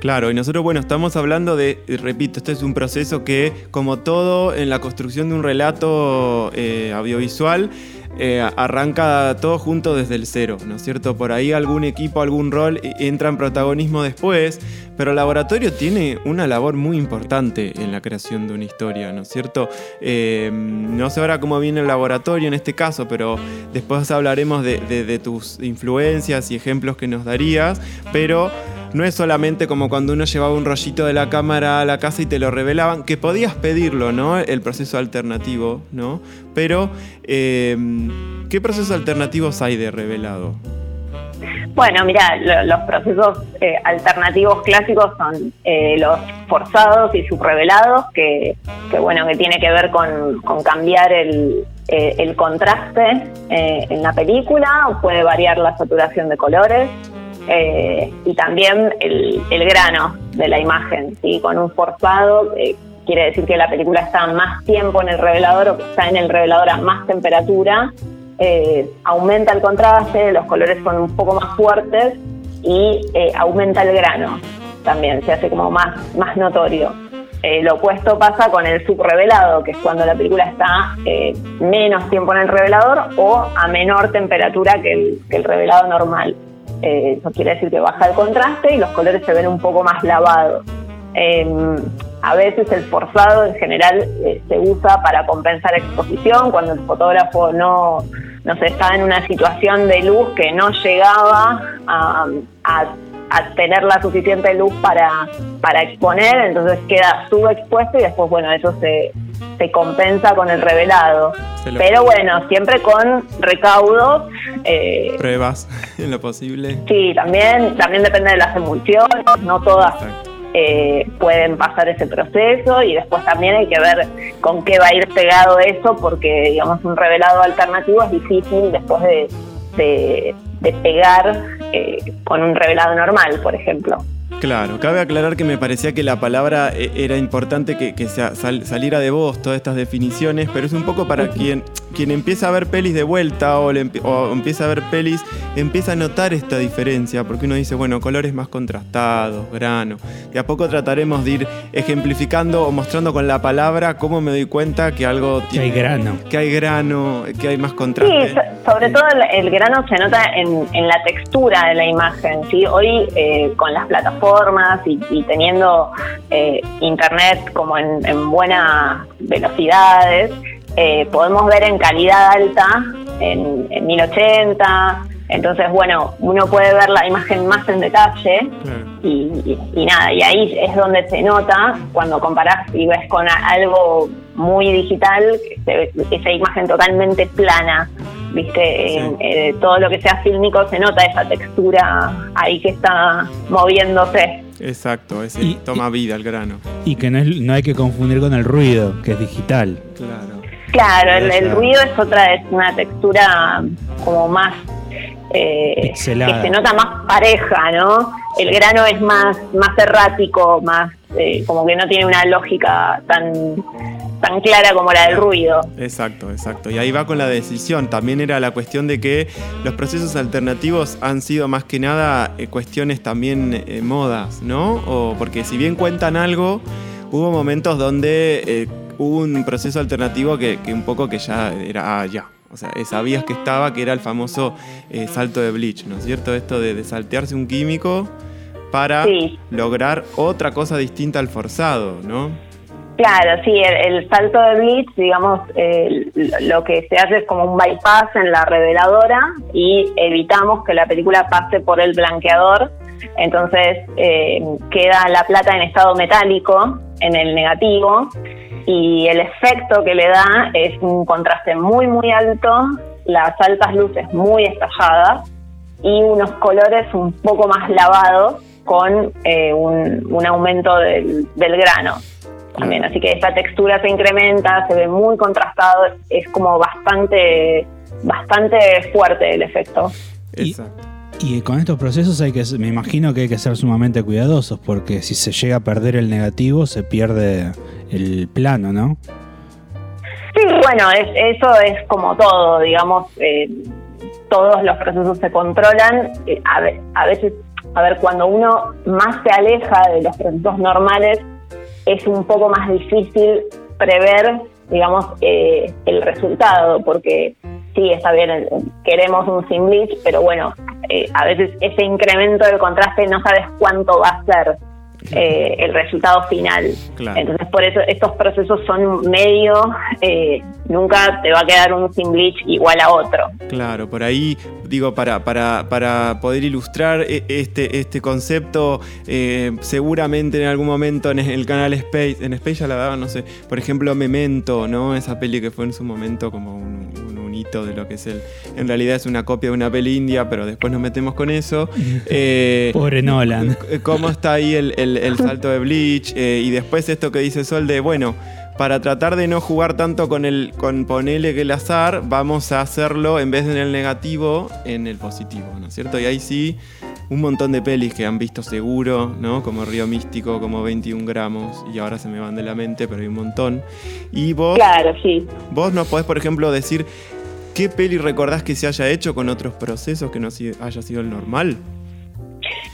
Claro, y nosotros, bueno, estamos hablando de, repito, este es un proceso que, como todo en la construcción de un relato eh, audiovisual, eh, arranca todo junto desde el cero, ¿no es cierto? Por ahí algún equipo, algún rol eh, entra en protagonismo después, pero el laboratorio tiene una labor muy importante en la creación de una historia, ¿no es cierto? Eh, no sé ahora cómo viene el laboratorio en este caso, pero después hablaremos de tus influencias y ejemplos que nos darías, pero no es solamente como cuando uno llevaba un rollito de la cámara a la casa y te lo revelaban, que podías pedirlo, ¿no? El proceso alternativo, ¿no? Pero, eh, ¿qué procesos alternativos hay de revelado? Bueno, mira, lo- los procesos eh, alternativos clásicos son eh, los forzados y subrevelados, que, que bueno, que tiene que ver con, con cambiar el, eh, el contraste eh, en la película, puede variar la saturación de colores eh, y también el, el grano de la imagen, ¿sí? Con un forzado eh, quiere decir que la película está más tiempo en el revelador o está en el revelador a más temperatura eh, aumenta el contraste, los colores son un poco más fuertes y eh, aumenta el grano también, se hace como más, más notorio. Lo opuesto pasa con el subrevelado, que es cuando la película está menos tiempo en el revelador o a menor temperatura que el revelado normal. Eh, eso quiere decir que baja el contraste y los colores se ven un poco más lavados. Eh, a veces el forzado en general eh, se usa para compensar exposición, cuando el fotógrafo no, no sé, estaba en una situación de luz que no llegaba a, a- a tener la suficiente luz para, para exponer, entonces queda subexpuesto y después, bueno, eso se, se compensa con el revelado. Pero bueno, siempre con recaudos. eh, Pruebas [LAUGHS] en lo posible. Sí, también, también depende de las emulsiones, no todas eh, pueden pasar ese proceso y después también hay que ver con qué va a ir pegado eso porque digamos un revelado alternativo es difícil después de, de, de pegar eh, con un revelado normal, por ejemplo. Claro, cabe aclarar que me parecía que la palabra eh, era importante que, que sea- sal- saliera de vos todas estas definiciones, pero es un poco para quien, quien empieza a ver pelis de vuelta o, le o empieza a ver pelis, empieza a notar esta diferencia, porque uno dice, bueno, colores más contrastados, grano. De a poco trataremos de ir ejemplificando o mostrando con la palabra cómo me doy cuenta que algo Que hay grano. que hay grano, que hay más Sí, contraste. so- sobre todo el, el grano se nota en, en la textura de la imagen. ¿sí? Hoy eh, con las plataformas y, y teniendo eh, internet como en, en buenas velocidades, eh, podemos ver en calidad alta, en, en 1080. Entonces, bueno, uno puede ver la imagen más en detalle Claro. y, y- y nada, y ahí es donde se nota cuando comparás y ves con algo muy digital, que se ve esa imagen totalmente plana, viste, En, eh, todo lo que sea fílmico se nota esa textura ahí que está moviéndose. Exacto, ese Y- toma vida el grano. Y que no, es- no hay que confundir con el ruido, que es digital. Claro. Claro, el, el ruido es otra, es una textura como más eh, que se nota más pareja, ¿no? El grano es más, más errático, más eh, como que no tiene una lógica tan, tan clara como la del ruido. Exacto, exacto. Y ahí va con la decisión. También era la cuestión de que los procesos alternativos han sido más que nada eh, cuestiones también eh, modas, ¿no? O porque si bien cuentan algo, hubo momentos donde eh, hubo un proceso alternativo que, que un poco que ya era ah, ya. O sea, eh, sabías que estaba, que era el famoso eh, salto de Bleach, ¿no es cierto? Esto de, de saltearse un químico para Sí. lograr otra cosa distinta al forzado, ¿no? Claro, sí, el, el salto de Blitz, digamos, eh, lo que se hace es como un bypass en la reveladora y evitamos que la película pase por el blanqueador. Entonces eh, queda la plata en estado metálico, en el negativo, y el efecto que le da es un contraste muy, muy alto, las altas luces muy estalladas y unos colores un poco más lavados con eh, un, un aumento del, del grano también. Así que esta textura se incrementa, se ve muy contrastado, es como bastante, bastante fuerte el efecto. Exacto. Y con estos procesos hay que, me imagino que hay que ser sumamente cuidadosos, porque si se llega a perder el negativo, se pierde el plano, ¿no? Sí, bueno, es, eso es como todo, digamos, eh, todos los procesos se controlan. Eh, a, a veces, a ver, cuando uno más se aleja de los procesos normales, es un poco más difícil prever, digamos, eh, el resultado, porque sí, está bien, eh, queremos un sin bleach, pero bueno, eh, a veces ese incremento del contraste no sabes cuánto va a ser eh, el resultado final. Claro. Entonces, por eso estos procesos son medio, eh, nunca te va a quedar un sin bleach igual a otro. Claro, por ahí, digo, para, para, para poder ilustrar e- este, este concepto, eh, seguramente en algún momento en el canal Space, en Space ya la daban, no sé, por ejemplo, Memento, ¿no? Esa peli que fue en su momento como un, un- un hito de lo que es el. En realidad es una copia de una peli india, pero después nos metemos con eso. [LAUGHS] Eh, Pobre Nolan. cómo está ahí el, el- el salto de Bleach eh, y después esto que dice Sol de, bueno, para tratar de no jugar tanto con el con ponele que el azar, vamos a hacerlo en vez de en el negativo, en el positivo, ¿no es cierto? Y ahí sí, un montón de pelis que han visto seguro, ¿no? Como Río Místico, como 21 gramos, y ahora se me van de la mente, pero hay un montón. Y vos, Claro, sí. vos nos podés, por ejemplo, decir qué peli recordás que se haya hecho con otros procesos que no haya sido el normal.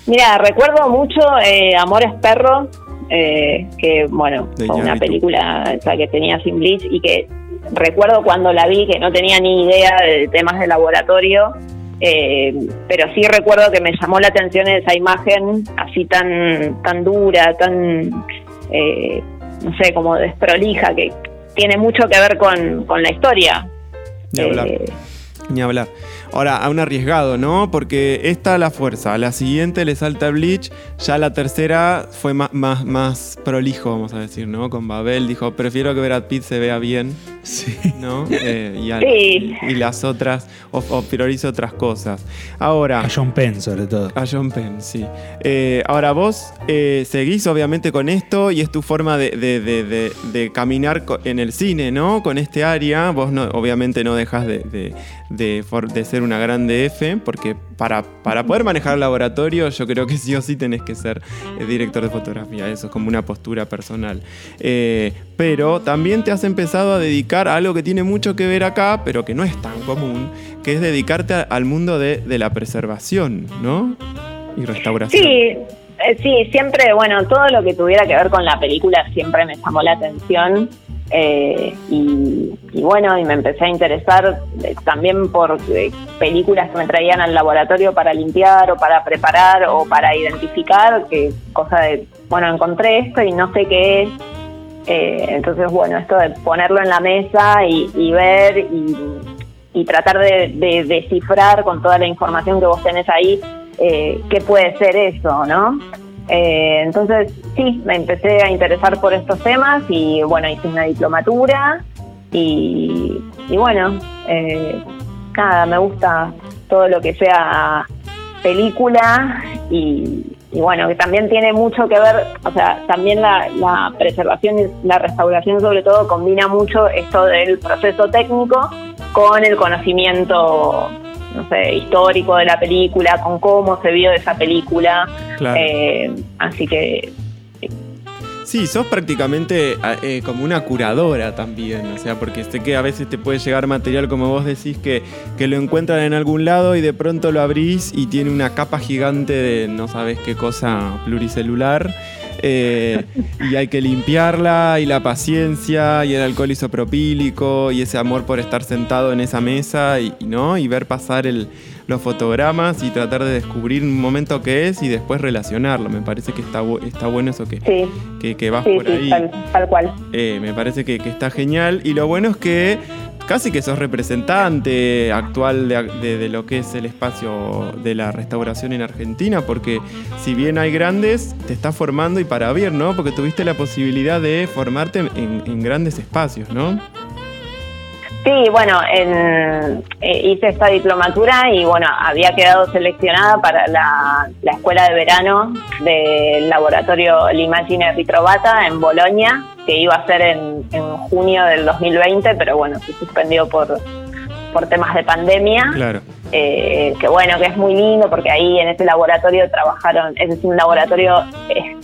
Mira, recuerdo mucho eh, Amores Perros, eh, que bueno, fue una película esa que tenía sin bleach y que recuerdo cuando la vi que no tenía ni idea de temas de laboratorio, eh, pero sí recuerdo que me llamó la atención esa imagen así tan, tan dura, tan, eh, no sé, como desprolija, que tiene mucho que ver con, con la historia. Ni hablar. Eh, Ni hablar. Ahora, a un arriesgado, ¿no? Porque esta la fuerza, la siguiente le salta Bleach, ya la tercera fue más, más, más prolijo, vamos a decir, ¿no? Con Babel dijo, prefiero que Brad Pitt se vea bien, Sí. ¿no? Eh, y, a- Sí. y las otras, o, o priorizo otras cosas. Ahora, A John Penn, sobre todo. a John Penn, sí. Eh, ahora vos eh, seguís obviamente con esto y es tu forma de, de- de- de- de caminar en el cine, ¿no? Con este área. Vos no, obviamente no dejas de, de- de for- de ser una gran DF porque para, para poder manejar el laboratorio yo creo que sí o sí tenés que ser eh, director de fotografía. Eso es como una postura personal. Eh, pero también te has empezado a dedicar a algo que tiene mucho que ver acá, pero que no es tan común, que es dedicarte al mundo de, de la preservación, ¿no? Y restauración. Sí, eh, sí, siempre, bueno, todo lo que tuviera que ver con la película siempre me llamó la atención. Eh, y, bueno, y me empecé a interesar eh, también por eh, películas que me traían al laboratorio para limpiar o para preparar o para identificar, que cosa de, bueno, encontré esto y no sé qué es. Eh, entonces, bueno, esto de ponerlo en la mesa y, ver y, tratar de, de descifrar con toda la información que vos tenés ahí eh, qué puede ser eso, ¿no? Eh, entonces, sí, me empecé a interesar por estos temas y bueno, hice una diplomatura y, y bueno, eh, nada, me gusta todo lo que sea película y, y bueno, que también tiene mucho que ver, o sea, también la, la preservación y la restauración sobre todo combina mucho esto del proceso técnico con el conocimiento, no sé, histórico de la película, con cómo se vio esa película. Claro. Eh, así que Sí, sos prácticamente eh, como una curadora también, o sea, porque sé que a veces te puede llegar material, como vos decís, que, que lo encuentran en algún lado y de pronto lo abrís y tiene una capa gigante de no sabes qué cosa pluricelular. Eh, y hay que limpiarla y la paciencia y el alcohol isopropílico y ese amor por estar sentado en esa mesa y, no y ver pasar el, los fotogramas y tratar de descubrir un momento que es y después relacionarlo. Me parece que está, está bueno eso que, Sí, que, que vas sí, por sí, ahí. tal, tal cual. Eh, me parece que, que está genial. Y lo bueno es que casi que sos representante actual de, lo que es el espacio de la restauración en Argentina, porque si bien hay grandes, te estás formando y para bien, ¿no? Porque tuviste la posibilidad de formarte en, grandes espacios, ¿no? Sí, bueno, en- eh, hice esta diplomatura y bueno, había quedado seleccionada para la, la escuela de verano del laboratorio L'Imagine Ritrovata en Bolonia, que iba a ser en, en junio del 2020, pero bueno, se suspendió por, por temas de pandemia. Claro. eh, que bueno, que es muy lindo porque ahí en ese laboratorio trabajaron, ese es un laboratorio es-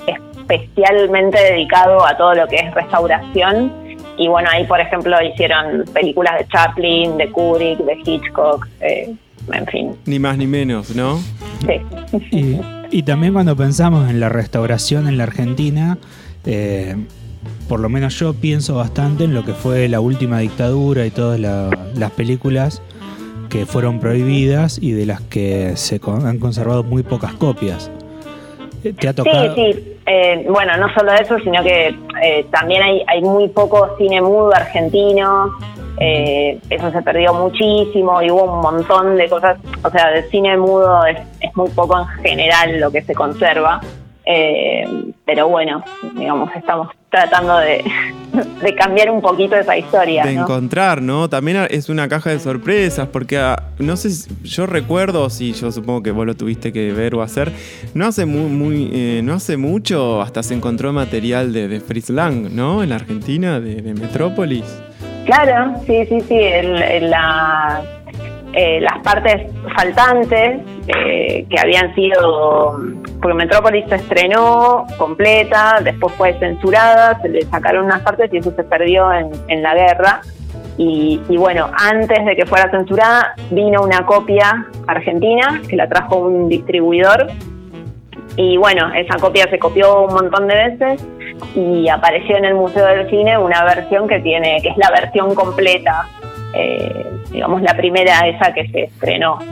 especialmente dedicado a todo lo que es restauración y bueno, ahí por ejemplo hicieron películas de Chaplin, de Kubrick, de Hitchcock, eh, en fin, Ni más ni menos, ¿no? sí. Y, y también cuando pensamos en la restauración en la Argentina, eh, por lo menos yo pienso bastante en lo que fue la última dictadura y todas la- las películas que fueron prohibidas y de las que se con- han conservado muy pocas copias. Eh, ¿Te ha tocado? Sí, sí. Eh, bueno, no solo eso, sino que eh, también hay, hay muy poco cine mudo argentino. eh, eso se perdió muchísimo y hubo un montón de cosas. O sea, de cine mudo es, es muy poco en general lo que se conserva. eh, pero bueno, digamos, estamos tratando de, [LAUGHS] de cambiar un poquito esa historia. de ¿no? encontrar, ¿no? También es una caja de sorpresas, porque ah, no sé, si- yo recuerdo, si yo supongo que vos lo tuviste que ver o hacer, no hace muy, muy eh, no hace mucho hasta se encontró material de, de Fritz Lang, ¿no? En la Argentina, de, de Metrópolis. Claro, sí, sí, sí. el- el- la- eh, las partes faltantes eh, que habían sido. Porque Metrópolis se estrenó completa, después fue censurada, se le sacaron unas partes y eso se perdió en, en la guerra. Y, y bueno, antes de que fuera censurada, vino una copia argentina que la trajo un distribuidor y bueno, esa copia se copió un montón de veces y apareció en el Museo del Cine una versión que tiene, que es la versión completa, eh, digamos la primera esa que se estrenó. [LAUGHS]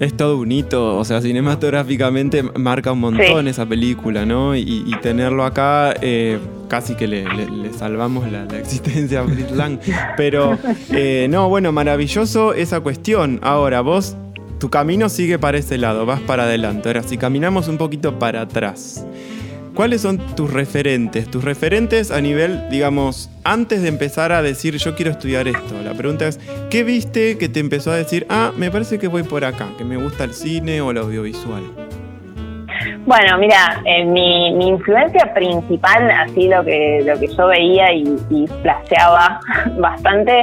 Es todo un hito, o sea, cinematográficamente marca un montón Sí. esa película, ¿no? Y, y tenerlo acá eh, casi que le, le- le salvamos la, la existencia a Fritz Lang. Pero, [LAUGHS] eh, no, bueno, maravilloso esa cuestión. Ahora, vos, tu camino sigue para ese lado, vas para adelante. Ahora, si caminamos un poquito para atrás, ¿cuáles son tus referentes? Tus referentes a nivel, digamos, antes de empezar a decir yo quiero estudiar esto. La pregunta es, ¿qué viste que te empezó a decir, ah, me parece que voy por acá, que me gusta el cine o el audiovisual? Bueno, mira, eh, mi, influencia principal, así lo que, lo que yo veía y, y flasheaba [LAUGHS] bastante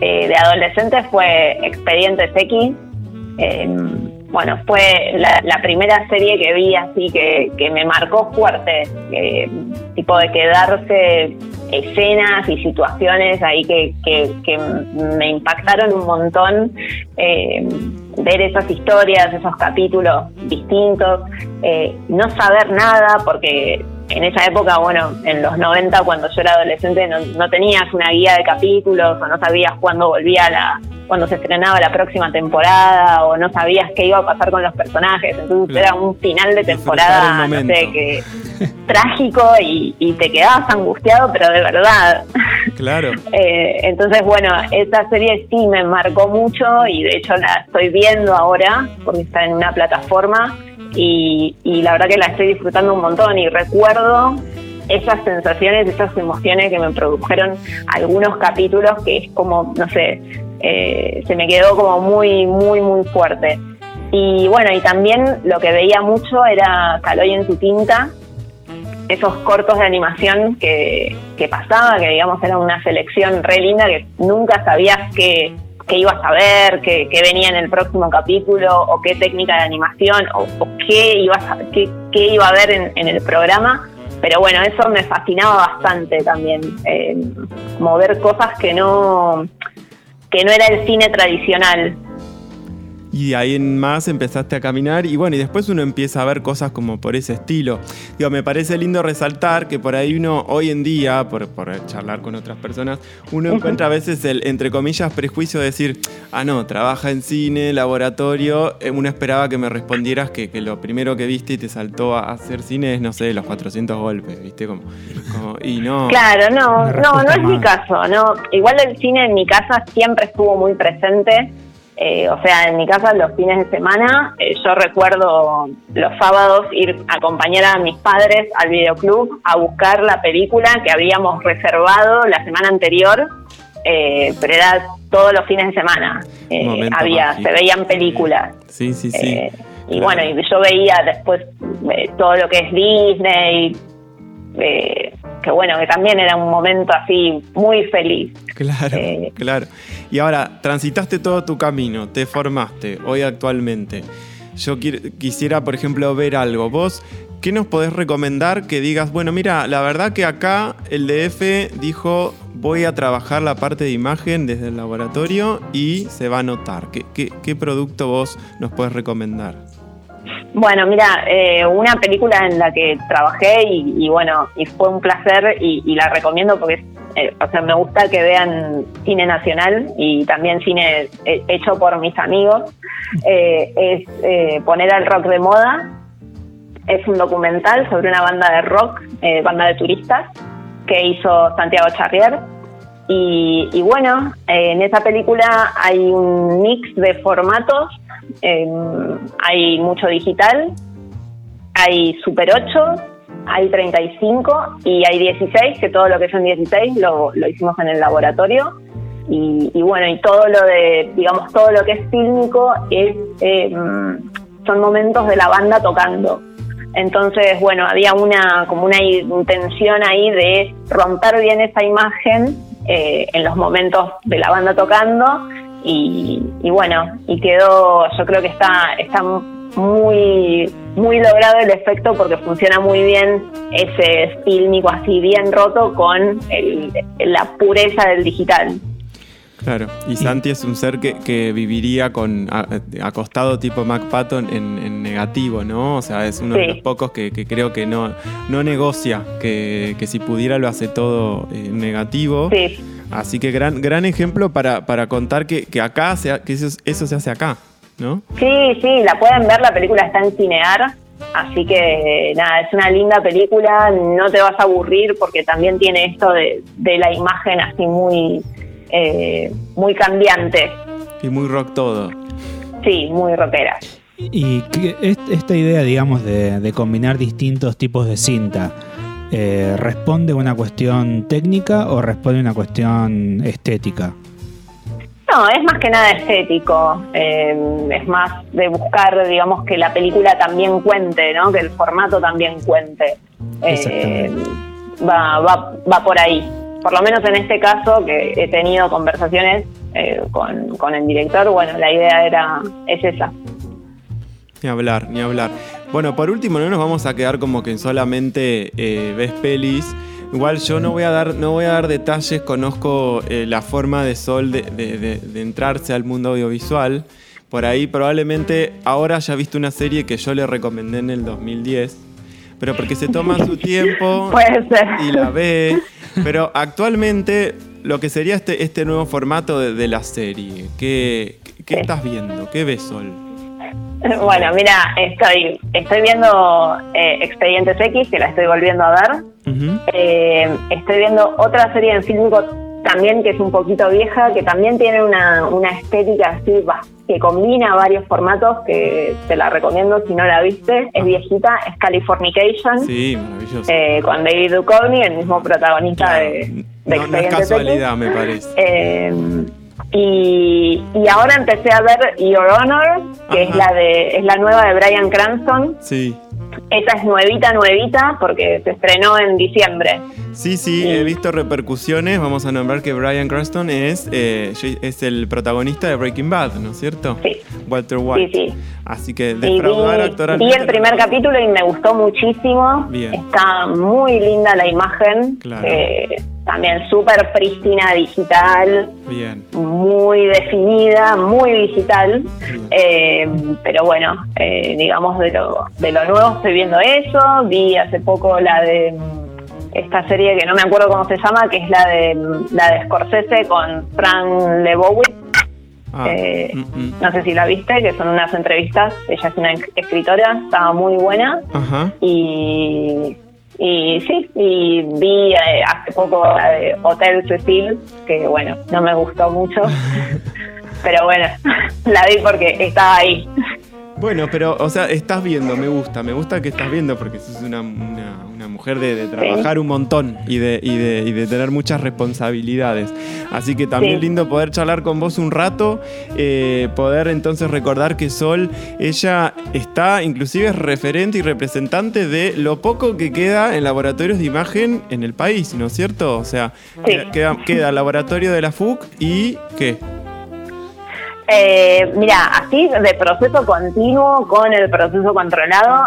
eh, de adolescente fue Expedientes X. Eh, bueno, fue la, primera serie que vi así que, que me marcó fuerte, eh, tipo de quedarse escenas y situaciones ahí que, que, que me impactaron un montón. eh, ver esas historias, esos capítulos distintos, eh, no saber nada, porque en esa época, bueno, en los 90, cuando yo era adolescente, no, no tenías una guía de capítulos, o no sabías cuándo volvía la cuando se estrenaba la próxima temporada, o no sabías qué iba a pasar con los personajes, entonces Claro. era un final de temporada, no sé, que trágico y, y te quedabas angustiado, pero de verdad. Claro. [LAUGHS] Eh, entonces, bueno, esa serie sí me marcó mucho y de hecho la estoy viendo ahora porque está en una plataforma y, la verdad que la estoy disfrutando un montón y recuerdo esas sensaciones, esas emociones que me produjeron algunos capítulos que es como, no sé, eh, se me quedó como muy, muy, muy fuerte. Y bueno, y también lo que veía mucho era Caloy en su tinta, esos cortos de animación que, que pasaba, que digamos era una selección re linda que nunca sabías qué, qué ibas a ver, qué, qué venía en el próximo capítulo, o qué técnica de animación, o, o qué, ibas qué, qué iba a ver en, en el programa. Pero bueno, eso me fascinaba bastante también, eh, como ver cosas que no, que no era el cine tradicional. Y de ahí en más empezaste a caminar y bueno, y después uno empieza a ver cosas como por ese estilo. Digo, me parece lindo resaltar que por ahí uno hoy en día, por, por charlar con otras personas, uno encuentra a veces el, entre comillas, prejuicio de decir, ah, no, trabaja en cine, laboratorio. Eh, Uno esperaba que me respondieras que, que lo primero que viste y te saltó a hacer cine es, no sé, los 400 golpes, ¿viste? Como, como- y no. Claro, no, no, no es mi caso, no. Igual el cine en mi casa siempre estuvo muy presente. Eh, o sea, en mi casa los fines de semana, eh, yo recuerdo los sábados ir a acompañar a mis padres al videoclub a buscar la película que habíamos reservado la semana anterior, eh, pero era todos los fines de semana. Eh, había, mágico. se veían películas. Sí, sí, sí. Eh, y Claro. bueno, y yo veía después todo lo que es Disney, eh, que bueno, que también era un momento así muy feliz. Claro, Eh, claro. Y ahora, transitaste todo tu camino, te formaste, hoy actualmente. Yo qui- quisiera, por ejemplo, ver algo. Vos, ¿qué nos podés recomendar que digas, bueno, mira, la verdad que acá el DF dijo, voy a trabajar la parte de imagen desde el laboratorio y se va a notar? ¿Qué, qué- qué producto vos nos podés recomendar? Bueno, mira, eh, una película en la que trabajé y, bueno, y fue un placer y, la recomiendo porque eh, o sea, me gusta que vean cine nacional y también cine eh, hecho por mis amigos. Eh, es eh, poner al rock de moda. Es un documental sobre una banda de rock, banda de turistas, que hizo Santiago Charrier. Y, bueno, eh, en esa película hay un mix de formatos. eh, hay mucho digital, hay Super 8, hay 35 y hay 16, que todo lo que son 16 lo, lo hicimos en el laboratorio. Y, y bueno, y todo lo de, digamos, todo lo que es fílmico es, eh, son momentos de la banda tocando. Entonces, bueno, había una como una intención ahí de romper bien esa imagen eh, en los momentos de la banda tocando y, y bueno, y quedó, yo creo que está, está muy, muy logrado el efecto porque funciona muy bien ese fílmico así bien roto con el- la pureza del digital. Claro, y Santi es un ser que, que viviría con a- acostado tipo Mac Patton en, en negativo, ¿no? O sea, es uno de los pocos que, que creo que no, no negocia, que, que si pudiera lo hace todo eh, en negativo. Sí, Así que gran, gran ejemplo para, para contar que, que acá, se que eso, eso se hace acá, ¿no? Sí, sí, la pueden ver, la película está en Cinear, así que nada, es una linda película, no te vas a aburrir porque también tiene esto de, de la imagen así muy, eh, muy cambiante, Y muy rock todo. sí, muy rockera. Y esta idea, digamos, de, de combinar distintos tipos de cinta, eh, ¿responde a una cuestión técnica o responde a una cuestión estética? No, es más que nada estético, eh, es más de buscar, digamos, que la película también cuente, ¿no? Que el formato también cuente. Eh, va, va, va por ahí. Por lo menos en este caso, que he tenido conversaciones eh, con, con el director, bueno, la idea era es esa. Ni hablar, ni hablar. Bueno, por último, no nos vamos a quedar como que solamente eh, ves pelis. Igual yo no voy a dar, no voy a dar detalles, conozco eh, la forma de Sol de, de- de- de entrarse al mundo audiovisual. Por ahí probablemente ahora ya visto una serie que yo le recomendé en el 2010, pero porque se toma su tiempo [LAUGHS] Puede ser. y la ve. Pero actualmente lo que sería este, este nuevo formato de, de la serie, ¿qué, qué Sí. estás viendo? ¿Qué ves, Sol? Bueno, mira, estoy, estoy viendo eh, Expedientes X, que la estoy volviendo a ver. Eh, estoy viendo otra serie en fílmico también que es un poquito vieja, que también tiene una, una estética así, que combina varios formatos, que te la recomiendo si no la viste. Es viejita, es Californication, Sí, maravilloso. eh, con David Duchovny, el mismo protagonista Claro. de, de no, no es casualidad, me parece. Eh, y, y ahora empecé a ver Your Honor, que es la de es la nueva de Brian Cranston. Sí, Esa es nuevita, nuevita, porque se estrenó en diciembre. sí, sí, he visto repercusiones. Vamos a nombrar que Brian Cranston es, eh, es el protagonista de Breaking Bad, ¿no es cierto? Sí. Walter White. Sí, sí. Así que vi, defraudar vi actoralmente. el primer capítulo y me gustó muchísimo. Bien. Está muy linda la imagen. Claro. Eh, también súper prístina digital, Bien. muy definida, muy digital. Eh, pero bueno, eh, digamos de lo, de lo nuevo estoy viendo eso. Vi hace poco la de mm, esta serie que no me acuerdo cómo se llama, que es la de mm, la de Scorsese con Frank Lebowitz. Ah, Eh, mm, mm. No sé si la viste, que son unas entrevistas. Ella es una escritora, estaba muy buena. Ajá. Y, y sí, y vi eh, hace poco la de Hotel Cecil, que bueno, no me gustó mucho. [LAUGHS] pero bueno, [LAUGHS] la vi porque estaba ahí. Bueno, pero, o sea, estás viendo, me gusta, me gusta que estás viendo porque sos una, una- una mujer de, de trabajar un montón y de, y, de, y de tener muchas responsabilidades. Así que también Sí. lindo poder charlar con vos un rato, eh, poder entonces recordar que Sol, ella está inclusive es referente y representante de lo poco que queda en laboratorios de imagen en el país, ¿no es cierto? O sea, Sí. queda, queda, laboratorio de la FUC y ¿qué? Eh, mira, así de proceso continuo con el proceso controlado,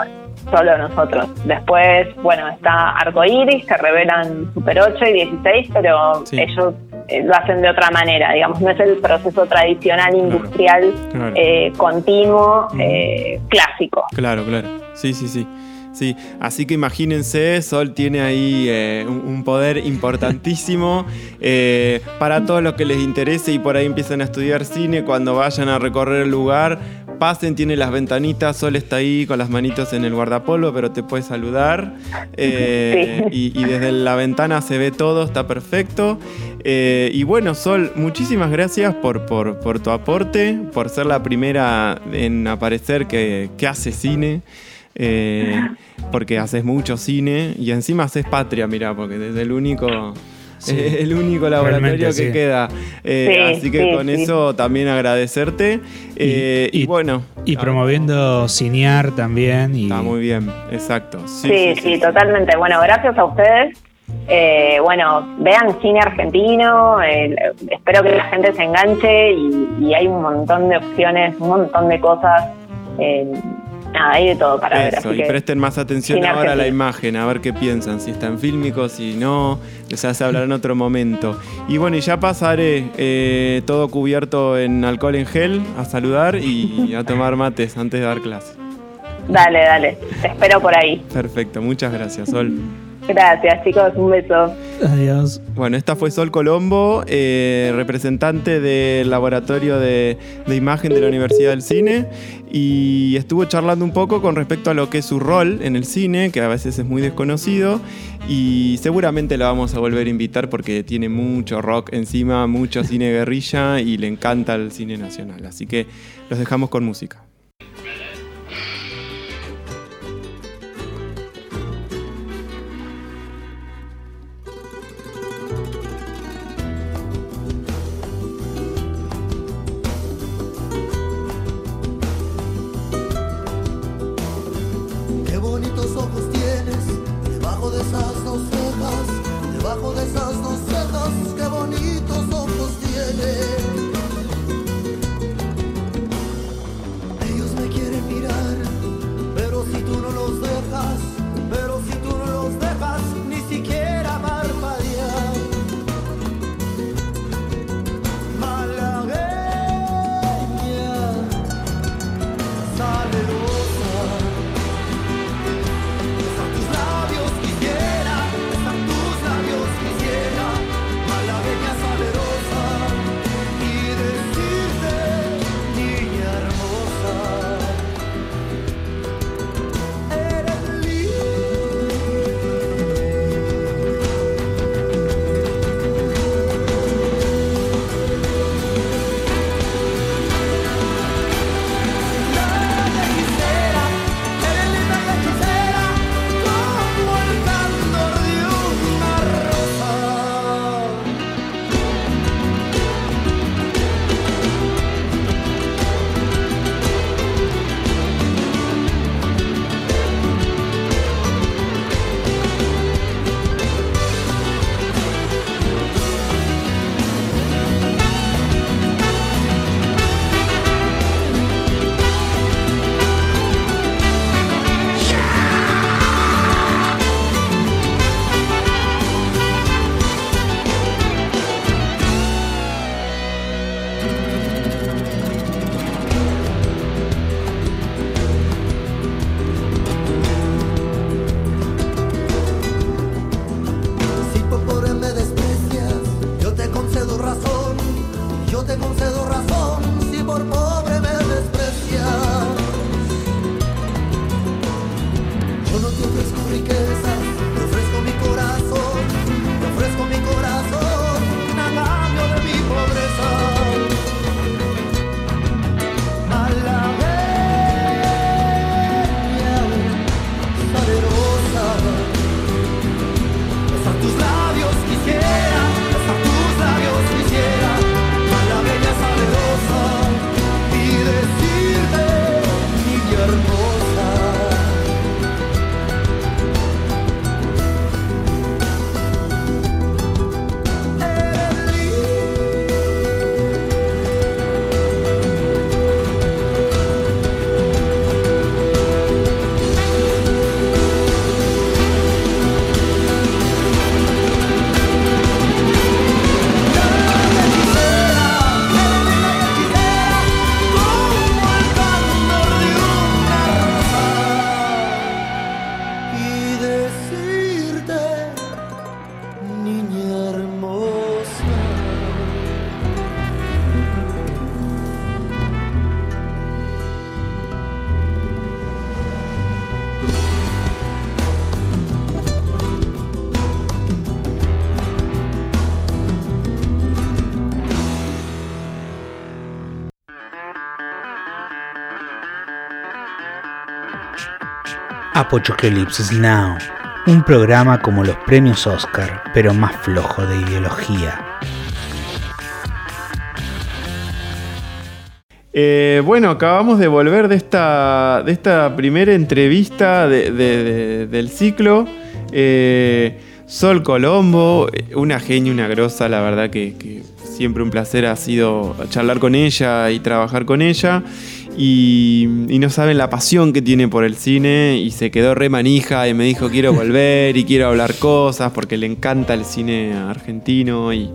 solo nosotros. Después, bueno, está Arcoiris, que revelan Super 8 y 16, pero Sí. ellos eh, lo hacen de otra manera, digamos, no es el proceso tradicional industrial claro. eh, continuo eh, clásico. Claro, claro. Sí, sí, sí. Sí, así que imagínense, Sol tiene ahí eh, un, un poder importantísimo [LAUGHS] eh, para todos los que les interese y por ahí empiezan a estudiar cine, cuando vayan a recorrer el lugar, pasen, tiene las ventanitas, Sol está ahí con las manitos en el guardapolvo, pero te puede saludar. eh, y, y desde la ventana se ve todo, está perfecto. Eh, y bueno, Sol, muchísimas gracias por, por, por tu aporte, por ser la primera en aparecer que, que hace cine. eh, porque haces mucho cine y encima haces patria, mira, porque es el único, Sí. es [LAUGHS] el único laboratorio Realmente, que sí. queda. Eh, Sí, así que sí, con sí. eso también agradecerte. Eh, y, y- bueno, Y ah, promoviendo Cinear también. Y, Está muy bien, exacto. Sí, sí, totalmente. Bueno, gracias a ustedes. Eh, bueno, vean cine argentino, eh, espero que la gente se enganche y, y hay un montón de opciones, un montón de cosas. eh, nada, hay de todo para ver. Eso, Así y que, presten más atención ahora a la imagen, a ver qué piensan, si están fílmicos, si no, les hace hablar en otro momento. Y bueno, y ya pasaré eh, todo cubierto en alcohol en gel a saludar y a tomar mates antes de dar clase. [LAUGHS] dale, dale, te espero por ahí. Perfecto, muchas gracias, Sol. Gracias, chicos, un beso. Adiós. Bueno, esta fue Sol Colombo, eh, representante del laboratorio de, de imagen de la Universidad del Cine, y estuvo charlando un poco con respecto a lo que es su rol en el cine, que a veces es muy desconocido, y seguramente la vamos a volver a invitar porque tiene mucho rock encima, mucho cine guerrilla y le encanta el cine nacional. Así que los dejamos con música. Apochoclipsis Now, un programa como los premios Oscar, pero más flojo de ideología. Eh, bueno, acabamos de volver de esta, de esta primera entrevista de- de- de- del ciclo. Eh, Sol Colombo, eh, una genia, una grosa, la verdad que siempre un placer ha sido charlar con ella y trabajar con ella. Y, y no saben la pasión que tiene por el cine y se quedó re manija y me dijo quiero volver y quiero hablar cosas porque le encanta el cine argentino y,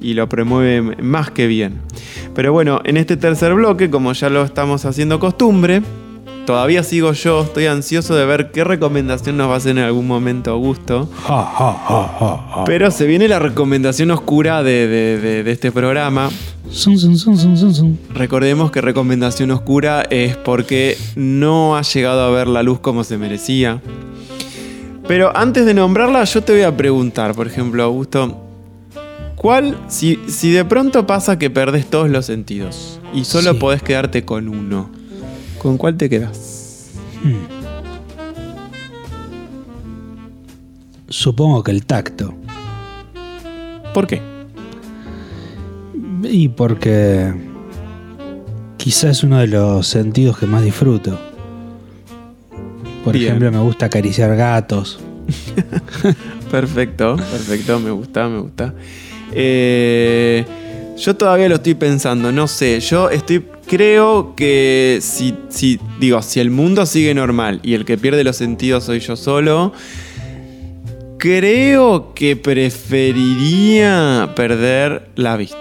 y lo promueve más que bien. Pero bueno, en este tercer bloque, como ya lo estamos haciendo costumbre, todavía sigo yo, estoy ansioso de ver qué recomendación nos va a hacer en algún momento Augusto. Pero se viene la recomendación oscura de, de- de- de este programa. Recordemos que recomendación oscura es porque no ha llegado a ver la luz como se merecía. Pero antes de nombrarla, yo te voy a preguntar, por ejemplo, Augusto, ¿cuál, si, si de pronto pasa que perdés todos los sentidos y solo Sí. podés quedarte con uno, ¿con cuál te quedas? Supongo que el tacto. ¿Por qué? Y porque quizás es uno de los sentidos que más disfruto. Por Bien. ejemplo, me gusta acariciar gatos. [LAUGHS] Perfecto, perfecto, me gusta, me gusta. Eh, yo todavía lo estoy pensando, no sé, yo estoy, creo que si, si, digo, si el mundo sigue normal y el que pierde los sentidos soy yo solo, creo que preferiría perder la vista.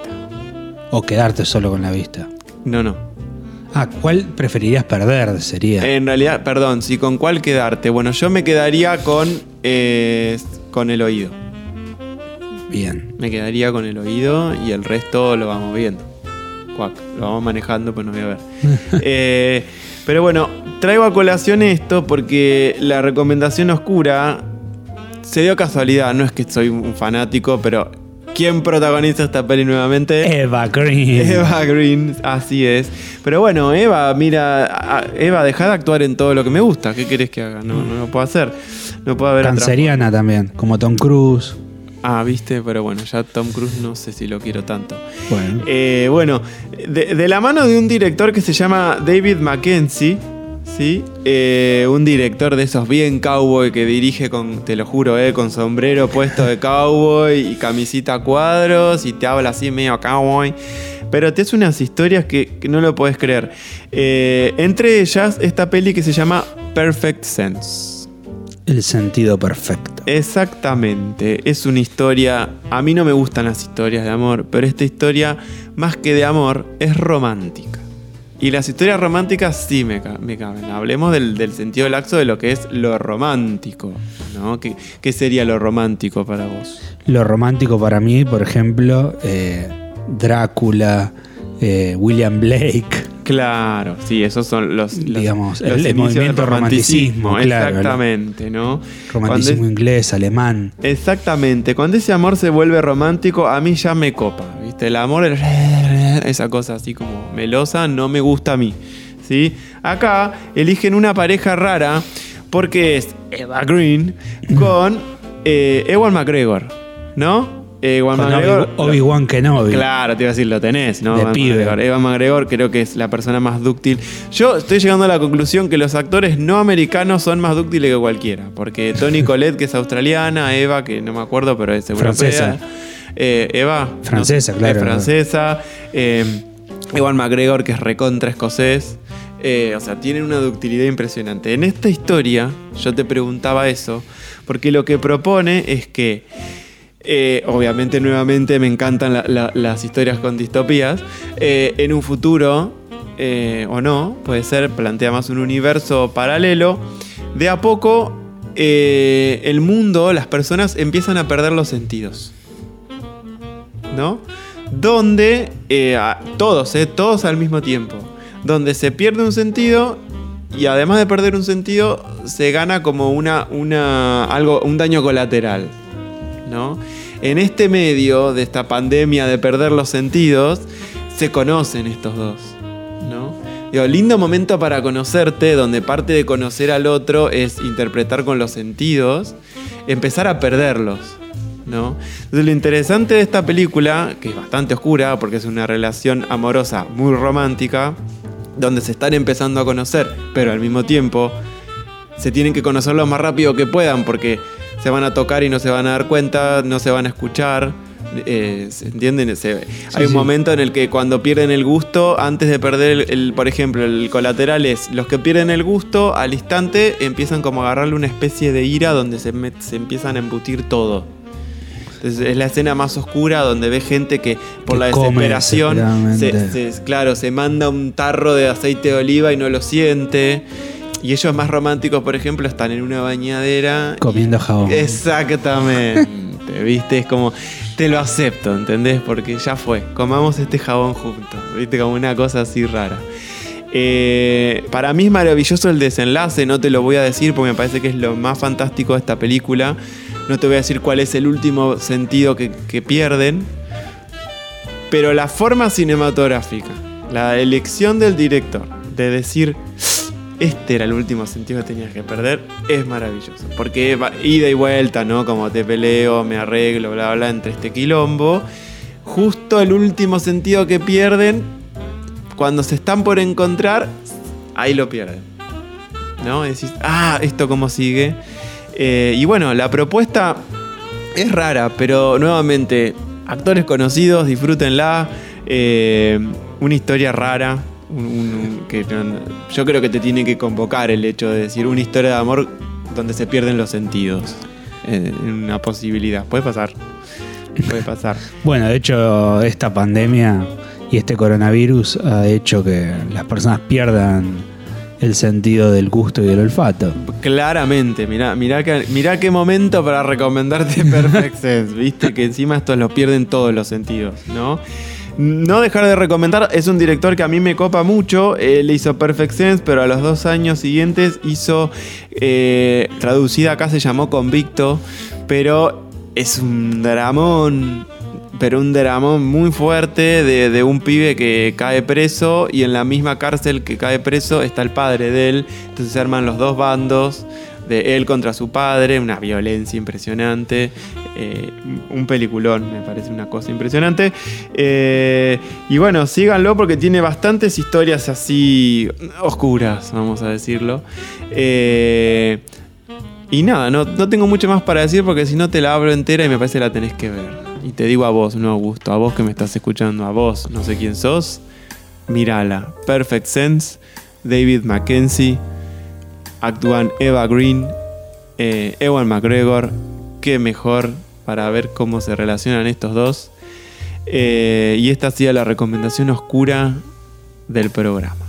O quedarte solo con la vista. No, no. Ah, ¿cuál preferirías perder? Sería. En realidad, perdón, si con cuál quedarte. Bueno, yo me quedaría con, eh, con el oído. Bien. Me quedaría con el oído y el resto lo vamos viendo. Cuac, lo vamos manejando, pues no voy a ver. [LAUGHS] Eh, pero bueno, traigo a colación esto porque la recomendación oscura se dio casualidad. No es que soy un fanático, pero ¿quién protagoniza esta peli nuevamente? Eva Green. Eva Green, así es. Pero bueno, Eva, mira, Eva, deja de actuar en todo lo que me gusta. ¿Qué querés que haga? No, no lo puedo hacer. No puedo haber Canceriana también, como Tom Cruise. Ah, viste, pero bueno, ya Tom Cruise no sé si lo quiero tanto. Bueno. Eh, bueno, de, de la mano de un director que se llama David Mackenzie, ¿sí? Eh, un director de esos bien cowboy que dirige con, te lo juro, eh, con sombrero puesto de cowboy y camisita a cuadros y te habla así medio cowboy. Pero te hace unas historias que, que no lo puedes creer. Entre ellas, esta peli que se llama Perfect Sense. El sentido perfecto. Exactamente, es una historia, a mí no me gustan las historias de amor, pero esta historia, más que de amor, es romántica. Y las historias románticas sí me, ca- me caben. Hablemos del, del sentido laxo de lo que es lo romántico. ¿no? ¿Qué, qué sería lo romántico para vos? Lo romántico para mí, por ejemplo, eh, Drácula, eh, William Blake. Claro, sí, esos son los, los- Digamos, los el- movimiento romanticismo, claro, Exactamente, ¿no? Romanticismo es- inglés, alemán. Exactamente, cuando ese amor se vuelve romántico, a mí ya me copa, ¿viste? El amor, el- [LAUGHS] esa cosa así como melosa, no me gusta a mí, ¿sí? Acá eligen una pareja rara porque es Eva Green con eh, Ewan McGregor, ¿no? Ewan Con McGregor. Obi- Obi-Wan Kenobi. Claro, te iba a decir, lo tenés, ¿no? De Ewan pibe. McGregor. Creo que es la persona más dúctil. Yo estoy llegando a la conclusión que los actores no americanos son más dúctiles que cualquiera. Porque Tony Collette, que es australiana, Eva, que no me acuerdo, pero es europea. Francesa. Eh, Eva. Francesa, no, claro. Es francesa. Eh, Ewan McGregor, que es recontra escocés. Eh, o sea, tienen una ductilidad impresionante. En esta historia, yo te preguntaba eso, porque lo que propone es que eh, obviamente, nuevamente me encantan la- la- las historias con distopías. Eh, en un futuro, eh, o no, puede ser, plantea más un universo paralelo. De a poco, el mundo, las personas empiezan a perder los sentidos. ¿No? Donde, todos, todos al mismo tiempo. Donde se pierde un sentido y además de perder un sentido, se gana como una, una, algo, un daño colateral. En este medio de esta pandemia de perder los sentidos, se conocen estos dos, ¿no? Digo, lindo momento para conocerte, donde parte de conocer al otro es interpretar con los sentidos, empezar a perderlos. Entonces, lo interesante de esta película, que es bastante oscura, porque es una relación amorosa muy romántica, donde se están empezando a conocer, pero al mismo tiempo se tienen que conocer lo más rápido que puedan, porque se van a tocar y no se van a dar cuenta, no se van a escuchar. eh, ¿se entienden? Se- hay un sí. momento en el que cuando pierden el gusto, antes de perder, el, el- por ejemplo, el colateral es los que pierden el gusto, al instante empiezan como a agarrarle una especie de ira donde se, met- se empiezan a embutir todo. Entonces, es la escena más oscura donde ve gente que por Que la desesperación se- claro, se manda un tarro de aceite de oliva y no lo siente. Y ellos más románticos, por ejemplo, están en una bañadera. Comiendo jabón. Exactamente. ¿Viste? Es como, te lo acepto, ¿entendés? Porque ya fue. Comamos este jabón juntos. ¿Viste? Como una cosa así rara. Eh, para mí es maravilloso el desenlace, no te lo voy a decir porque me parece que es lo más fantástico de esta película. No te voy a decir cuál es el último sentido que, que pierden. Pero la forma cinematográfica, la elección del director de decir, este era el último sentido que tenías que perder, es maravilloso. Porque va ida y vuelta, ¿no? Como te peleo, me arreglo, bla, bla, entre este quilombo. Justo el último sentido que pierden, cuando se están por encontrar, ahí lo pierden. ¿No? Decís, ah, esto cómo sigue. Eh, y bueno, la propuesta es rara, pero nuevamente, actores conocidos, disfrútenla. Eh, una historia rara. Un- un- que no- yo creo que te tiene que convocar el hecho de decir una historia de amor donde se pierden los sentidos. Eh, una posibilidad. Puede pasar. Puede pasar. [LAUGHS] Bueno, de hecho, esta pandemia y este coronavirus ha hecho que las personas pierdan el sentido del gusto y del olfato. Claramente, mirá, mirá, que, mirá qué momento para recomendarte Perfect [LAUGHS] Sense, viste que encima estos los pierden todos los sentidos, ¿no? No dejar de recomendar, es un director que a mí me copa mucho, él hizo Perfect Sense, pero a los dos años siguientes hizo, eh, traducida acá se llamó Convicto, pero es un dramón, pero un dramón muy fuerte de, de un pibe que cae preso y en la misma cárcel que cae preso está el padre de él. Entonces se arman los dos bandos de él contra su padre, una violencia impresionante. eh, un peliculón, me parece una cosa impresionante. Eh, y bueno, síganlo porque tiene bastantes historias así oscuras, vamos a decirlo. Eh, y nada, no, no tengo mucho más para decir porque si no te la abro entera y me parece que la tenés que ver. Y te digo a vos, no Augusto, a vos que me estás escuchando, a vos, no sé quién sos, mírala. Perfect Sense, David Mackenzie, actúan Eva Green, eh, Ewan McGregor, qué mejor para ver cómo se relacionan estos dos. Eh, y esta ha la recomendación oscura del programa.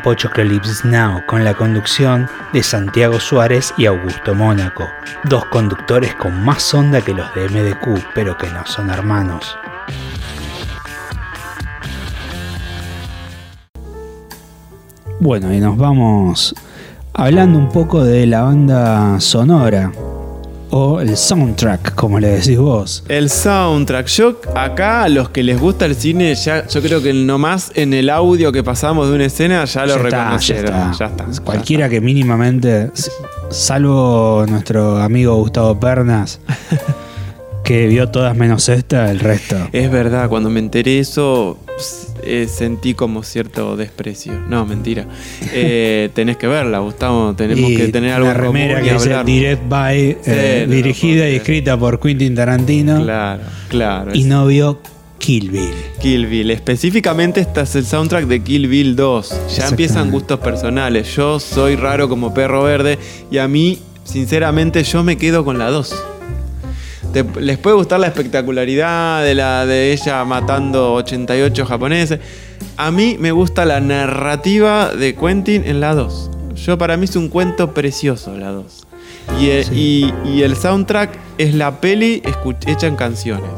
Apocalypse Now con la conducción de Santiago Suárez y Augusto Mónaco, dos conductores con más onda que los de MDQ, pero que no son hermanos. Bueno, y nos vamos hablando un poco de la banda sonora o el soundtrack, como le decís vos. El soundtrack. Yo acá a los que les gusta el cine, ya yo creo que nomás en el audio que pasamos de una escena ya lo Ya reconocieron. ya Ya está. está. Cualquiera que mínimamente, salvo nuestro amigo Gustavo Pernas, [LAUGHS] que vio todas menos esta, el resto. Es verdad, cuando me enteré eso, eh, sentí como cierto desprecio. No, mentira. Eh, [LAUGHS] tenés que verla, Gustavo. Tenemos Y que tener algo remera que dice. Direct by, eh, no, dirigida y escrita por Quentin Tarantino. Claro, claro. Y es no vio Kill Bill. Kill Bill. Específicamente este es el soundtrack de Kill Bill 2. Ya empiezan gustos personales. Yo soy raro como perro verde y a mí, sinceramente, yo me quedo con la 2. Te- les puede gustar la espectacularidad de la de ella matando 88 japoneses. A mí me gusta la narrativa de Quentin en la 2. Yo para mí es un cuento precioso la 2. Y, eh, y- y el soundtrack es la peli hecha en canciones.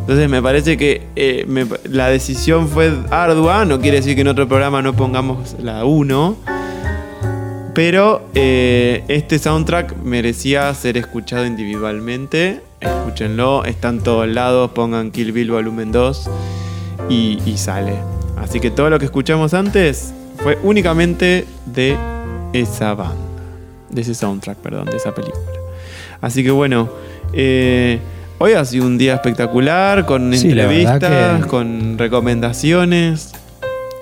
Entonces me parece que eh, me- la decisión fue ardua. No quiere decir que en otro programa no pongamos la 1. Pero eh, este soundtrack merecía ser escuchado individualmente. Escúchenlo, está en todos lados. Pongan Kill Bill Volumen 2 y, y sale. Así que todo lo que escuchamos antes fue únicamente de esa banda. De ese soundtrack, perdón, de esa película. Así que bueno, eh, hoy ha sido un día espectacular con Sí, entrevistas, que- con recomendaciones.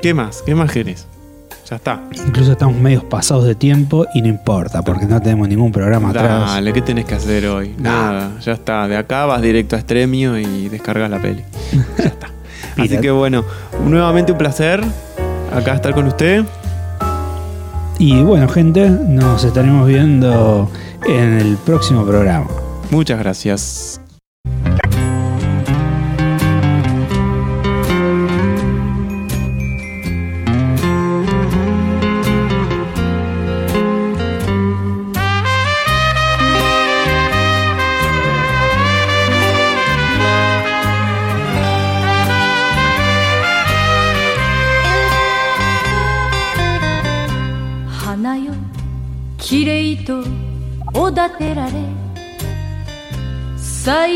¿Qué más? ¿Qué más querés? Ya está. Incluso estamos medios pasados de tiempo y no importa, porque no tenemos ningún programa atrás. Dale, ¿qué tenés que hacer hoy? Nada, ya está. De acá vas directo a Stremio y descargas la peli. [LAUGHS] ya está. Así que bueno, nuevamente un placer acá estar con usted. Y bueno, gente, nos estaremos viendo en el próximo programa. Muchas gracias.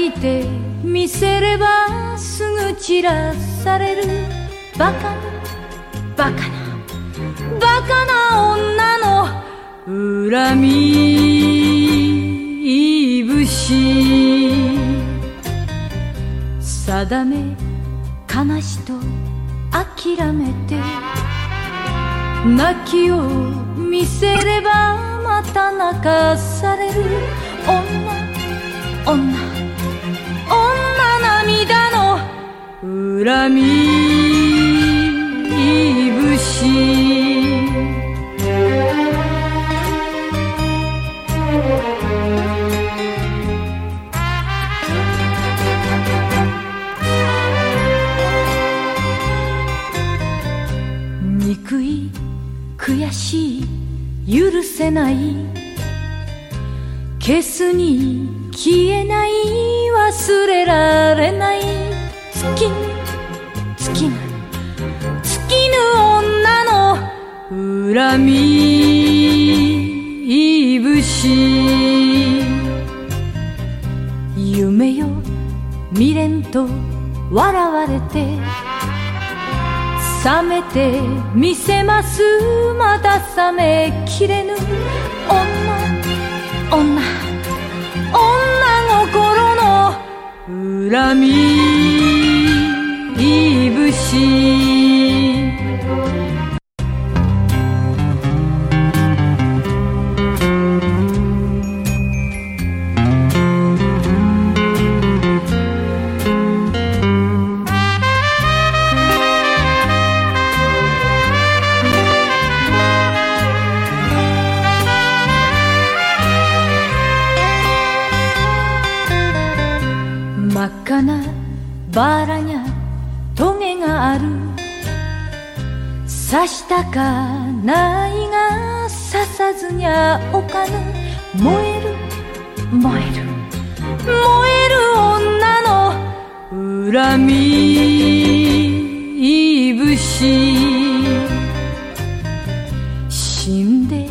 いてみせればすぐ散らされる。バカなバカなバカな女の恨み節定め悲しと諦めて。泣きを見せればまた泣かされる。女女。恨み節憎い悔しい許せない。消すに消えない忘れられない。尽恨み節夢よ未練と笑われて冷めてみせます。まだ冷めきれぬ。女女女心の恨み節バラにゃトゲがある刺したかないが刺さずにゃおかぬ燃える燃える燃える女の恨み節死んで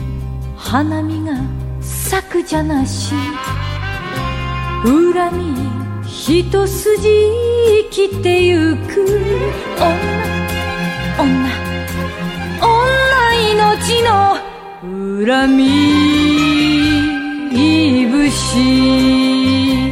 花見が咲くじゃなし恨み一筋生きてゆく女ちの恨みいぶし